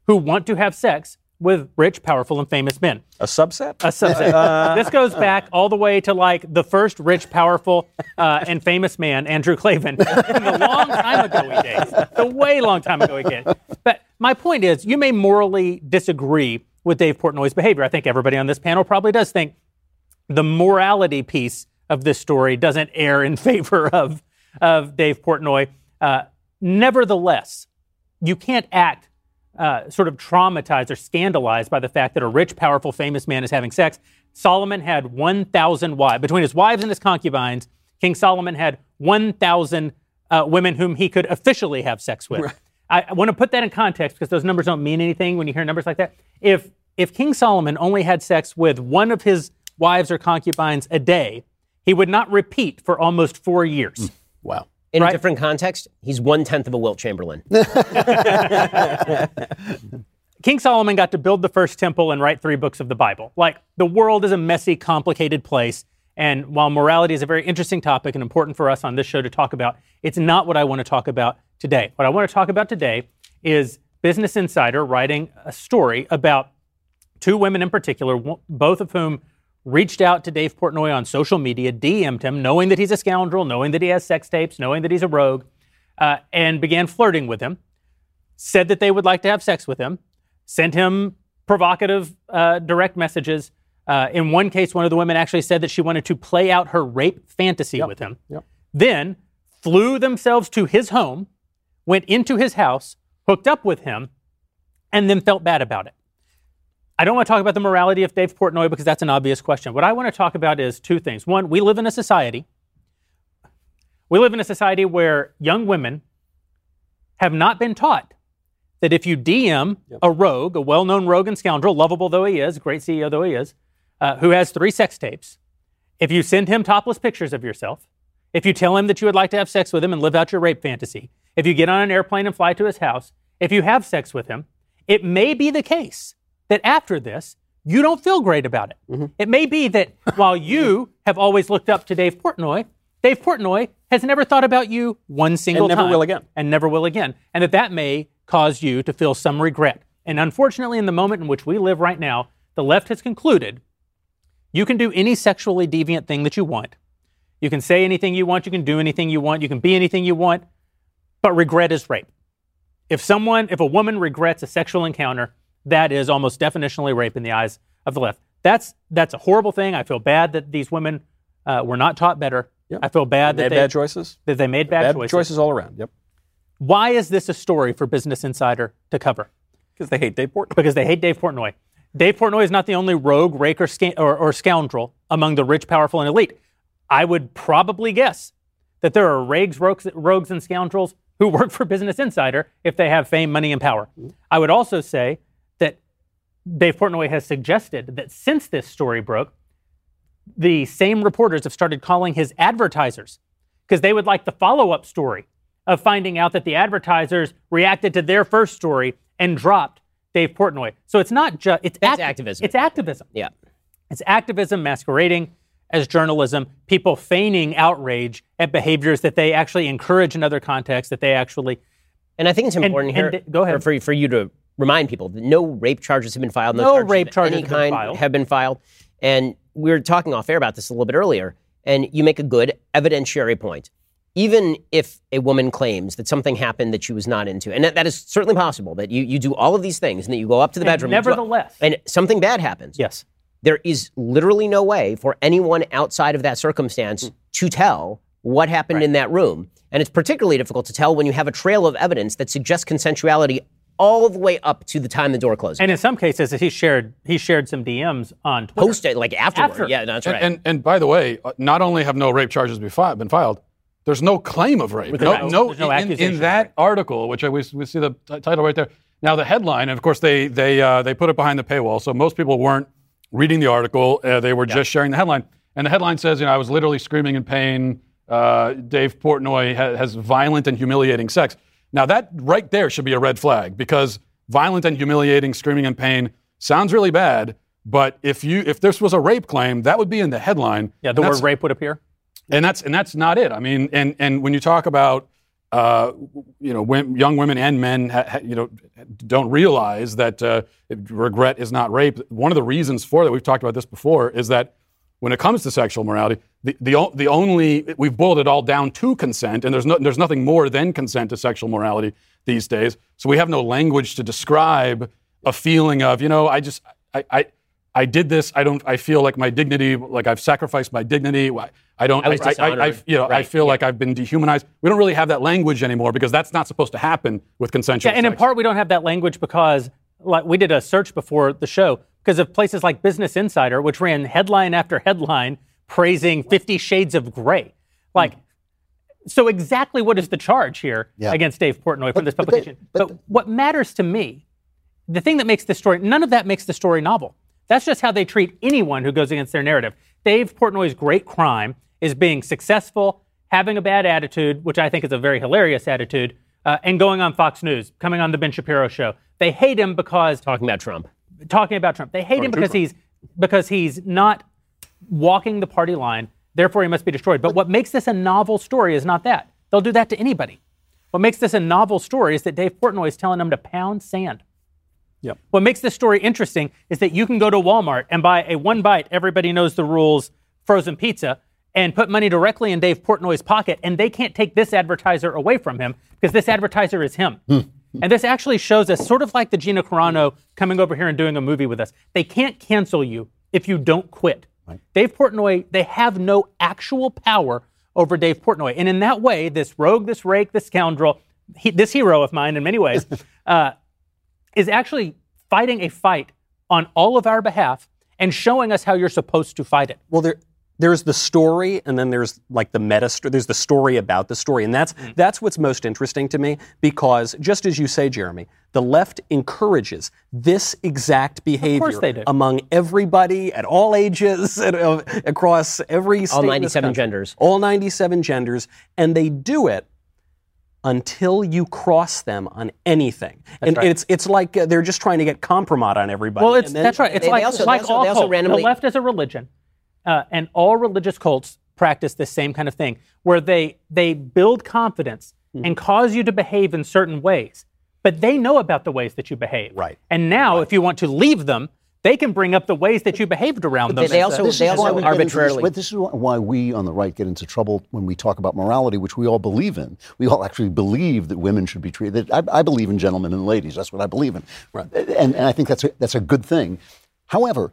who want to have sex with rich, powerful, and famous men. A subset? A subset. this goes back all the way to like the first rich, powerful, uh, and famous man, Andrew Klavan, in the long time ago he days, the way long time ago he did. But my point is, you may morally disagree with Dave Portnoy's behavior. I think everybody on this panel probably does think the morality piece of this story doesn't err in favor of, of Dave Portnoy. Uh, nevertheless, you can't act uh, sort of traumatized or scandalized by the fact that a rich, powerful, famous man is having sex. Solomon had 1,000 wives. Between his wives and his concubines, King Solomon had 1,000 uh, women whom he could officially have sex with. Right. I, I want to put that in context because those numbers don't mean anything when you hear numbers like that. If if King Solomon only had sex with one of his wives or concubines a day, he would not repeat for almost four years. Mm. Wow. In right? a different context, he's one tenth of a Wilt Chamberlain. King Solomon got to build the first temple and write three books of the Bible. Like, the world is a messy, complicated place. And while morality is a very interesting topic and important for us on this show to talk about, it's not what I want to talk about today. What I want to talk about today is Business Insider writing a story about two women in particular, both of whom reached out to Dave Portnoy on social media, DM'd him, knowing that he's a scoundrel, knowing that he has sex tapes, knowing that he's a rogue, uh, and began flirting with him. Said that they would like to have sex with him, sent him provocative uh, direct messages. Uh, in one case, one of the women actually said that she wanted to play out her rape fantasy yep. with him. Yep. Then flew themselves to his home, went into his house, hooked up with him, and then felt bad about it. I don't want to talk about the morality of Dave Portnoy because that's an obvious question. What I want to talk about is two things. One, we live in a society. We live in a society where young women have not been taught that if you DM yep. a rogue, a well known rogue and scoundrel, lovable though he is, great CEO though he is, uh, who has three sex tapes, if you send him topless pictures of yourself, if you tell him that you would like to have sex with him and live out your rape fantasy, if you get on an airplane and fly to his house, if you have sex with him, it may be the case that after this, you don't feel great about it. Mm-hmm. It may be that while you have always looked up to Dave Portnoy, Dave Portnoy has never thought about you one single and never time. will again. And never will again. And that that may cause you to feel some regret. And unfortunately, in the moment in which we live right now, the left has concluded you can do any sexually deviant thing that you want. You can say anything you want. You can do anything you want. You can be anything you want. But regret is rape. If someone, if a woman regrets a sexual encounter, that is almost definitionally rape in the eyes of the left. That's that's a horrible thing. I feel bad that these women uh, were not taught better. Yep. I feel bad they that they bad choices. That they made bad, bad choices. choices all around. Yep. Why is this a story for Business Insider to cover? Because they hate Dave Portnoy. Because they hate Dave Portnoy. Dave Portnoy is not the only rogue, rake, or, sca- or, or scoundrel among the rich, powerful, and elite. I would probably guess that there are rogues, rogues, rogues and scoundrels who work for Business Insider if they have fame, money, and power. I would also say Dave Portnoy has suggested that since this story broke, the same reporters have started calling his advertisers because they would like the follow up story of finding out that the advertisers reacted to their first story and dropped Dave Portnoy. So it's not just it's, it's activism. It's activism. Yeah. It's activism masquerading as journalism, people feigning outrage at behaviors that they actually encourage in other contexts, that they actually. And I think it's important and, here. And, go ahead. For, for you to remind people that no rape charges have been filed. No, no rape charges of any kind filed. have been filed. And we were talking off air about this a little bit earlier. And you make a good evidentiary point. Even if a woman claims that something happened that she was not into, and that, that is certainly possible, that you, you do all of these things and that you go up to the and bedroom. Nevertheless. And something bad happens. Yes. There is literally no way for anyone outside of that circumstance mm. to tell what happened right. in that room. And it's particularly difficult to tell when you have a trail of evidence that suggests consensuality all the way up to the time the door closes. And in some cases, he shared he shared some DMs on Twitter. Post it like afterward. After. Yeah, no, that's right. And, and, and by the way, uh, not only have no rape charges been filed, been filed there's no claim of rape. No, no, no in, in, that article, which I, we, we see the t- title right there. Now the headline, and of course they they uh, they put it behind the paywall, so most people weren't reading the article. Uh, they were yeah. just sharing the headline, and the headline says, you know, I was literally screaming in pain. Uh, Dave Portnoy ha- has violent and humiliating sex. Now that right there should be a red flag because violent and humiliating, screaming in pain sounds really bad. But if you if this was a rape claim, that would be in the headline. Yeah, the word rape would appear. And that's and that's not it. I mean, and and when you talk about uh, you know, when, young women and men, ha, ha, you know, don't realize that uh, regret is not rape. One of the reasons for that, we've talked about this before, is that when it comes to sexual morality, the, the, the only we've boiled it all down to consent, and there's no, there's nothing more than consent to sexual morality these days. So we have no language to describe a feeling of, you know, I just I, I I did this. I don't. I feel like my dignity, like I've sacrificed my dignity. I- I don't. I was I, I, dishonored. you know, I feel yeah. like I've been dehumanized. We don't really have that language anymore because that's not supposed to happen with consensual. Yeah, and in part we don't have that language because like we did a search before the show because of places like Business Insider, which ran headline after headline praising Fifty Shades of Grey. Like, so exactly what is the charge here Yeah. against Dave Portnoy from this but they- publication? but But, what matters to me, the thing that makes this story, none of that makes the story novel. That's just how they treat anyone who goes against their narrative. Dave Portnoy's great crime is being successful, having a bad attitude, which I think is a very hilarious attitude, uh, and going on Fox News, coming on the Ben Shapiro show. They hate him because Talking about Trump. Talking about Trump. They hate him because he's because he's not walking the party line. Therefore, he must be destroyed. But what makes this a novel story is not that. They'll do that to anybody. What makes this a novel story is that Dave Portnoy is telling them to pound sand. Yep. What makes this story interesting is that you can go to Walmart and buy a one bite, everybody knows the rules, frozen pizza, and put money directly in Dave Portnoy's pocket, and they can't take this advertiser away from him because this advertiser is him. Hmm. And this actually shows us, sort of like the Gina Carano coming over here and doing a movie with us. They can't cancel you if you don't quit. Dave Portnoy, they have no actual power over Dave Portnoy. And in that way, this rogue, this rake, this scoundrel, he, this hero of mine in many ways, uh, is actually fighting a fight on all of our behalf and showing us how you're supposed to fight it. Well, there there's the story, and then there's like the meta. sto- There's the story about the story, and that's Mm. that's what's most interesting to me because just as you say, Jeremy, the left encourages this exact behavior they do. among everybody at all ages, and, uh, across every state in this 97 country. genders. all 97 genders, and they do it until you cross them on anything. and right. it's it's like uh, they're just trying to get compromise on everybody. Well, it's and then- that's right. It's They- they like, also- it's like also- all also randomly- The left is a religion, uh, and all religious cults practice this same kind of thing, where they they build confidence Hmm. and cause you to behave in certain ways, but they know about the ways that you behave. Right. And now, if you want to leave them, they can bring up the ways that you behaved around them. they also- This they also we get into this- arbitrarily- but This, is why we on the right get into trouble when we talk about morality, which we all believe in. We all actually believe that women should be treated. I, I believe in gentlemen and ladies. That's what I believe in. And, and I think that's a, that's a good thing. However,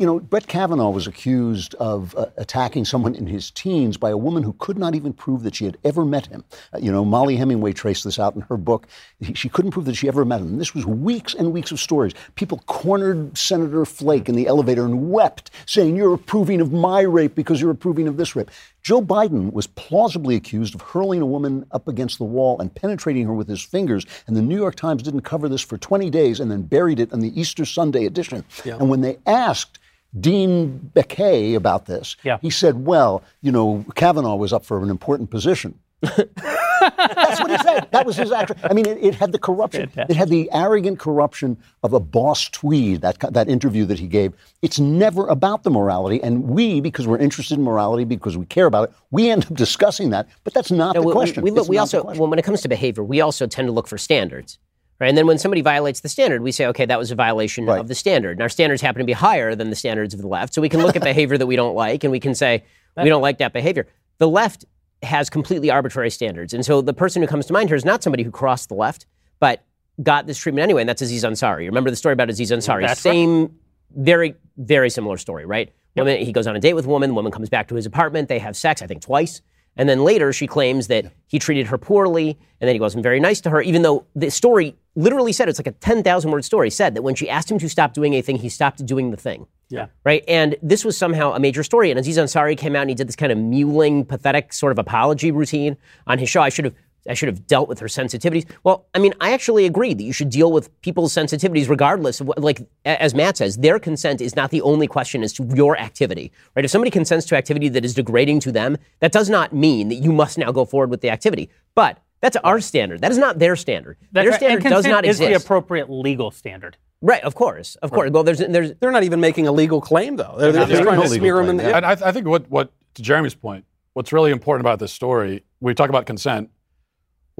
you know, Brett Kavanaugh was accused of uh, attacking someone in his teens by a woman who could not even prove that she had ever met him. Uh, you know, Mollie Hemingway traced this out in her book. She couldn't prove that she ever met him. This was weeks and weeks of stories. People cornered Senator Flake in the elevator and wept, saying, You're approving of my rape because you're approving of this rape. Joe Biden was plausibly accused of hurling a woman up against the wall and penetrating her with his fingers. And the New York Times didn't cover this for 20 days and then buried it in the Easter Sunday edition. And when they asked Dean Baquet about this, Yeah. he said, Well, you know, Kavanaugh was up for an important position. That's what he said. That was his actual. I mean, it, it had the corruption. It had the arrogant corruption of a boss tweed. That that interview that he gave. It's never about the morality, and we, because we're interested in morality, because we care about it, we end up discussing that. But that's not No, the we- question. We, look, we also, the question. when, when it comes to behavior, we also tend to look for standards. Right? And then when somebody violates the standard, we say, okay, that was a violation Right. of the standard. And our standards happen to be higher than the standards of the left. So we can look at behavior that we don't like and we can say, we don't like that behavior. The left has completely arbitrary standards. And so the person who comes to mind here is not somebody who crossed the left, but got this treatment anyway, and that's Aziz Ansari. Remember the story about Aziz Ansari? That's right. Same, very, very similar story, right? Woman, he goes on a date with a woman, the woman comes back to his apartment, they have sex, I think twice. And then later she claims that he treated her poorly and that he wasn't very nice to her, even though the story literally said it's like a 10,000 word story said that when she asked him to stop doing a thing, he stopped doing the thing. Yeah. Right? And this was somehow a major story. And Aziz Ansari came out and he did this kind of mewling, pathetic sort of apology routine on his show. I should have. I should have dealt with her sensitivities. Well, I mean, I actually agree that you should deal with people's sensitivities regardless of what, like, as Matt says, their consent is not the only question as to your activity, right? If somebody consents to activity that is degrading to them, that does not mean that you must now go forward with the activity. But that's our standard. That is not their standard. That's their right. standard and does consent not is exist. the appropriate legal standard. right, of course. Of course. Well, there's, there's, They're not even making a legal claim, though. They're, they're There's just trying no to legal smear him in the. yeah. And I, I think what, what, to Jeremy's point, what's really important about this story, we talk about consent.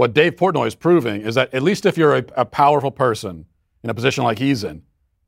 What Dave Portnoy is proving is that at least if you're a, a powerful person in a position like he's in,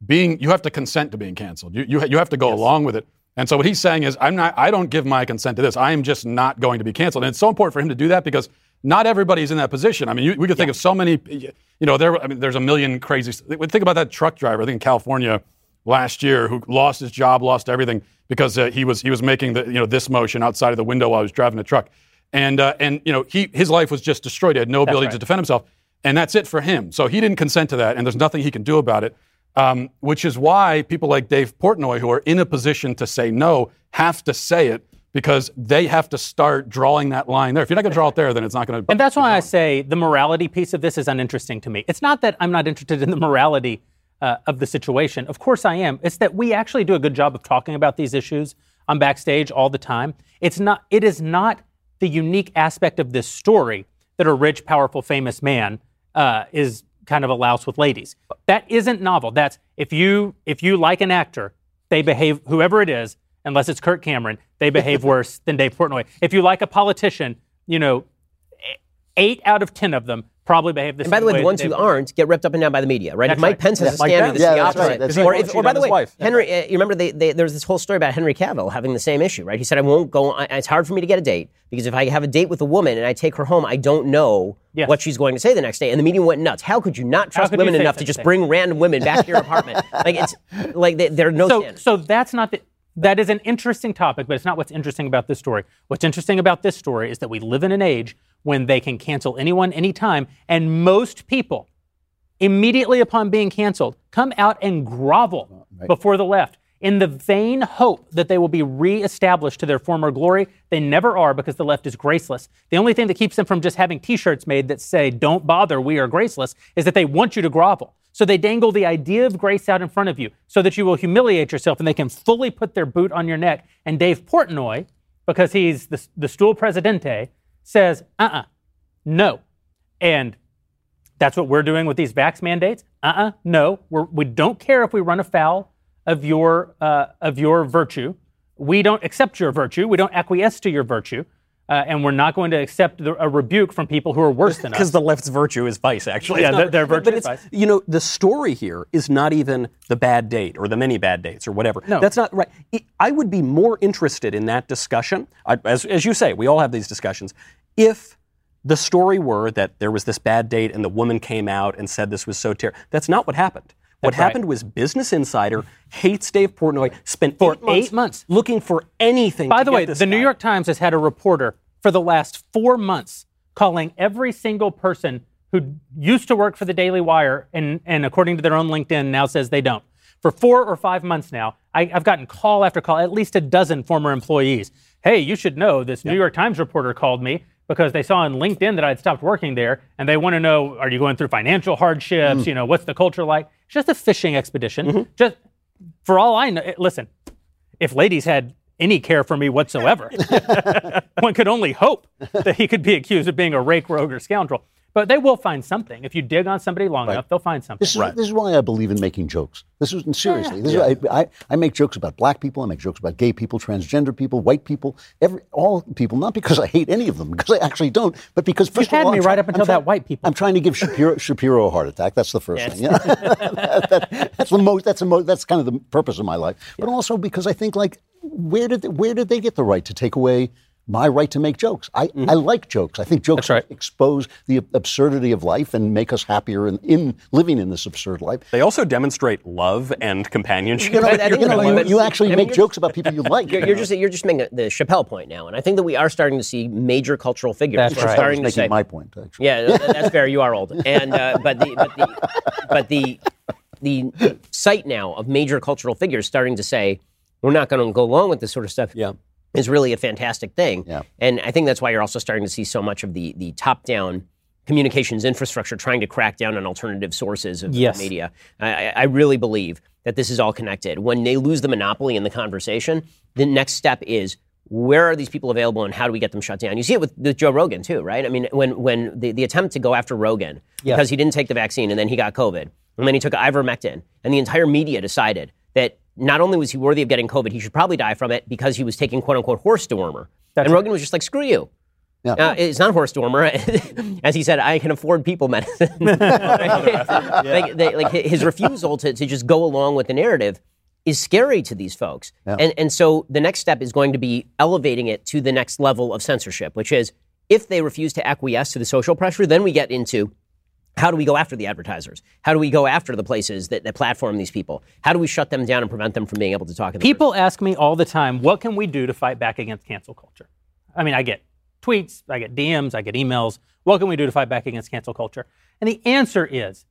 being you have to consent to being canceled. You, you, you have to go along with it. And so what he's saying is, I'm not. I don't give my consent to this. I am just not going to be canceled. And it's so important for him to do that because not everybody's in that position. I mean, you, we could think of so many. You know, there. I mean, there's a million crazy. Think about that truck driver. I think in California, last year who lost his job, lost everything because uh, he was he was making the you know this motion outside of the window while he was driving a truck, and uh, and you know he his life was just destroyed. He had no ability right. to defend himself, and that's it for him. So he didn't consent to that, and there's nothing he can do about it. Um, which is why people like Dave Portnoy, who are in a position to say no, have to say it because they have to start drawing that line there. If you're not going to draw it there, then it's not going to. And that's why I say the morality piece of this is uninteresting to me. It's not that I'm not interested in the morality uh, of the situation. Of course I am. It's that we actually do a good job of talking about these issues on backstage all the time. It's not. It is not the unique aspect of this story that a rich, powerful, famous man uh, is kind of a louse with ladies. That isn't novel. That's if you if you like an actor, they behave whoever it is, unless it's Kirk Cameron, they behave worse than Dave Portnoy. If you like a politician, you know, eight out of ten of them probably behave the And same by the way, the ones who aren't get ripped up and down by the media, right? That's if Mike right. Pence has Yeah, a standard, Pence. it's Yeah, the that's opposite. right. That's or, right. if, or by the way, wife. Henry, uh, you remember they, they, there was this whole story about Henry Cavill having the same issue, right? He said, "I won't go. I, it's hard for me to get a date because if I have a date with a woman and I take her home, I don't know Yes. what she's going to say the next day." And the media went nuts. How could you not trust women enough to just thing? bring random women back to your apartment? like it's like they, there are no so, standards. so that's not the, that is an interesting topic, but it's not what's interesting about this story. What's interesting about this story is that we live in an age when they can cancel anyone anytime, and most people, immediately upon being canceled, come out and grovel uh, before the left in the vain hope that they will be reestablished to their former glory. They never are because the left is graceless. The only thing that keeps them from just having t shirts made that say, Don't bother, we are graceless, is that they want you to grovel. So they dangle the idea of grace out in front of you so that you will humiliate yourself and they can fully put their boot on your neck. And Dave Portnoy, because he's the, the stool presidente, says, uh uh no. And that's what we're doing with these vax mandates. Uh-uh, no. We're, we don't care if we run afoul of your uh, of your virtue. We don't accept your virtue. We don't acquiesce to your virtue, uh, and we're not going to accept the, a rebuke from people who are worse than us. Because the left's virtue is vice, actually. Yeah, It's their- not- their but- virtue but is it's- vice. You know, the story here is not even the bad date or the many bad dates or whatever. No. That's not right. I- I would be more interested in that discussion, I- as, as you say, we all have these discussions, if the story were that there was this bad date and the woman came out and said this was so terrible. That's not what happened. What right. happened was Business Insider hates Dave Portnoy, spent for eight months. looking for anything. By to the way, the New. York Times has had a reporter for the last four months calling every single person who used to work for the Daily Wire and, and according to their own LinkedIn now says they don't. For four or five months now, I, I've gotten call after call, at least a dozen former employees. Hey, you should know this New York Times reporter called me because they saw on LinkedIn that I'd stopped working there and they want to know are you going through financial hardships? Mm. You know, what's the culture like? Just a fishing expedition. Mm-hmm. Just for all I know, listen, if ladies had any care for me whatsoever, one could only hope that he could be accused of being a rake, rogue, or scoundrel. But they will find something. If you dig on somebody long enough, they'll find something. This is, this is why I believe in making jokes. This isn't seriously. This is why I, I, I make jokes about black people. I make jokes about gay people, transgender people, white people, every all people. Not because I hate any of them, because I actually don't, but because first had of all, me I'm right try- up until try- that white people. I'm trying to give Shapiro, Shapiro a heart attack. That's the first thing. Yeah. That- that- that's the most. That's the most. That's kind of the purpose of my life. But also because I think like, where did where did they get the right to take away? My right to make jokes. I, I like jokes. I think jokes Mm-hmm. Right. expose the absurdity of life and make us happier in, in living in this absurd life. They also demonstrate love and companionship. You know, But I you, know, you, you actually I mean, make jokes about people you like. You're, you you're know. just you're just making the Chappelle point now, and I think that we are starting to see major cultural figures That's who are right. I was starting to making say, my point. Actually. Yeah, that's fair. You are old, and uh, but the but the but the the sight now of major cultural figures starting to say we're not going to go along with this sort of stuff. Yeah. Is really a fantastic thing. Yeah. and I think that's why you're also starting to see so much of the the top down communications infrastructure trying to crack down on alternative sources of Yes. media. I, I- really believe that this is all connected. When they lose the monopoly in the conversation, the next step is where are these people available and how do we get them shut down? You see it with, with Joe Rogan too, right? I mean, when when the, the attempt to go after Rogan because he didn't take the vaccine and then he got COVID and then he took ivermectin and the entire media decided that not only was he worthy of getting COVID, he should probably die from it because he was taking quote unquote horse dewormer. and Rogan was just like, screw you. Yeah. Uh, it's not horse dormer. As he said, I can afford people medicine. like, they, like his refusal to, to just go along with the narrative is scary to these folks. And, and so the next step is going to be elevating it to the next level of censorship, which is if they refuse to acquiesce to the social pressure, then we get into how do we go after the advertisers? How do we go after the places that, that platform these people? How do we shut them down and prevent them from being able to talk? In the People ask me all the time, what can we do to fight back against cancel culture? I mean, I get tweets, I get DMs, I get emails. What can we do to fight back against cancel culture? And the answer is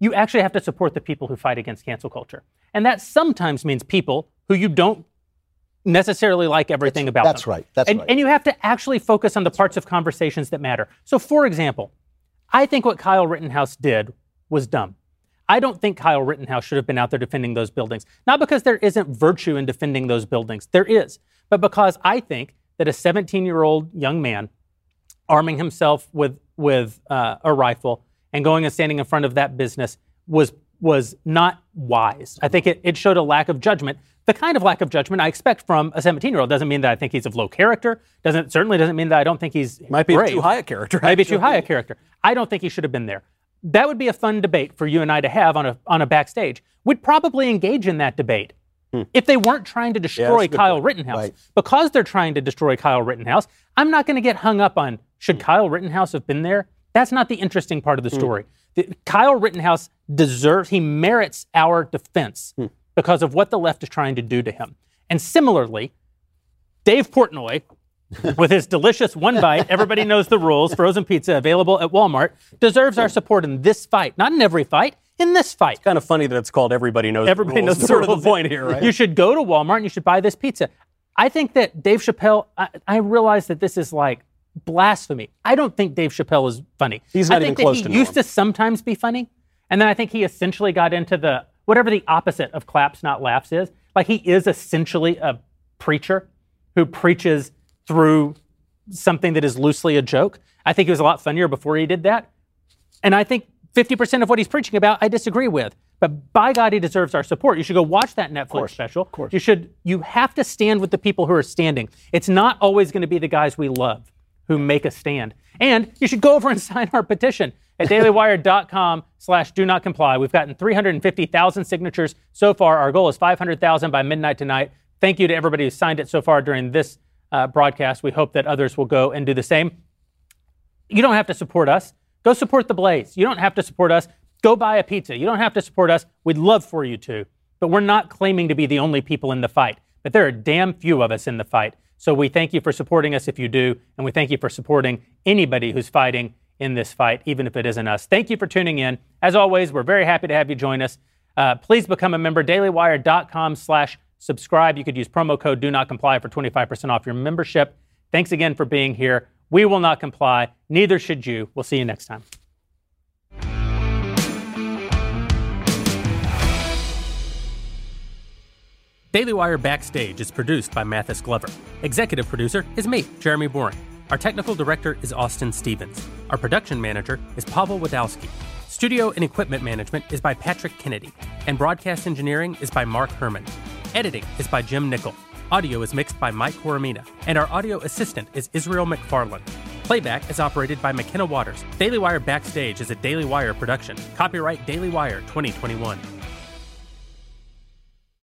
you actually have to support the people who fight against cancel culture. And that sometimes means people who you don't necessarily like everything about that's them. right, that's and, right. And you have to actually focus on the parts of conversations that matter. So, for example, I think what Kyle Rittenhouse did was dumb. I don't think Kyle Rittenhouse should have been out there defending those buildings. Not because there isn't virtue in defending those buildings, there is, but because I think that a 17 year old young man arming himself with, with uh, a rifle and going and standing in front of that business was, was not wise. I think it, it showed a lack of judgment. The kind of lack of judgment I expect from a 17 year old doesn't mean that I think he's of low character. Doesn't certainly doesn't mean that I don't think he's Might be brave. too high a character. Might be too high a character. I don't think he should have been there. That would be a fun debate for you and I to have on a on a backstage. We'd probably engage in that debate hmm. if they weren't trying to destroy good Kyle point. Rittenhouse. Right. Because they're trying to destroy Kyle Rittenhouse, I'm not going to get hung up on should hmm. Kyle Rittenhouse have been there. That's not the interesting part of the hmm. story. The- Kyle Rittenhouse deserves, he merits our defense because of what the left is trying to do to him. And similarly, Dave Portnoy, with his delicious one bite, everybody knows the rules, frozen pizza available at Walmart, deserves our support in this fight. Not in every fight, in this fight. It's kind of funny that it's called Everybody Knows Everybody the Rules. knows the sort of the point here, right? You should go to Walmart and you should buy this pizza. I think that Dave Chappelle, I, I realize that this is like blasphemy. I don't think Dave Chappelle is funny. He's I not think even close that to he used norm. to sometimes be funny. And then I think he essentially got into the whatever the opposite of claps, not laughs is. Like he is essentially a preacher who preaches through something that is loosely a joke. I think he was a lot funnier before he did that. And I think 50% of what he's preaching about, I disagree with. But by God, he deserves our support. You should go watch that Netflix special. Of course. You should. You have to stand with the people who are standing. It's not always going to be the guys we love who make a stand. And you should go over and sign our petition at dailywire.com slash do not comply. We've gotten 350,000 signatures so far. Our goal is 500,000 by midnight tonight. Thank you to everybody who signed it so far during this uh, broadcast. We hope that others will go and do the same you don't have to support us. Go support the Blaze. You don't have to support us. Go buy a pizza. You don't have to support us. We'd love for you to. But we're not claiming to be the only people in the fight. But there are damn few of us in the fight. So we thank you for supporting us if you do, and we thank you for supporting anybody who's fighting in this fight, even if it isn't us. Thank you for tuning in. As always, we're very happy to have you join us. Uh, please become a member, dailywire.com slash subscribe. You could use promo code do not comply for 25% off your membership. Thanks again for being here. We will not comply. Neither should you. We'll see you next time. Daily Wire Backstage is produced by Mathis Glover. Executive producer is me, Jeremy Boreing. Our technical director is Austin Stevens. Our production manager is Pavel Wadowski. Studio and equipment management is by Patrick Kennedy. And broadcast engineering is by Mark Herman. Editing is by Jim Nichol. Audio is mixed by Mike Coromina. And our audio assistant is Israel McFarland. Playback is operated by McKenna Waters. Daily Wire Backstage is a Daily Wire production. Copyright Daily Wire 2021.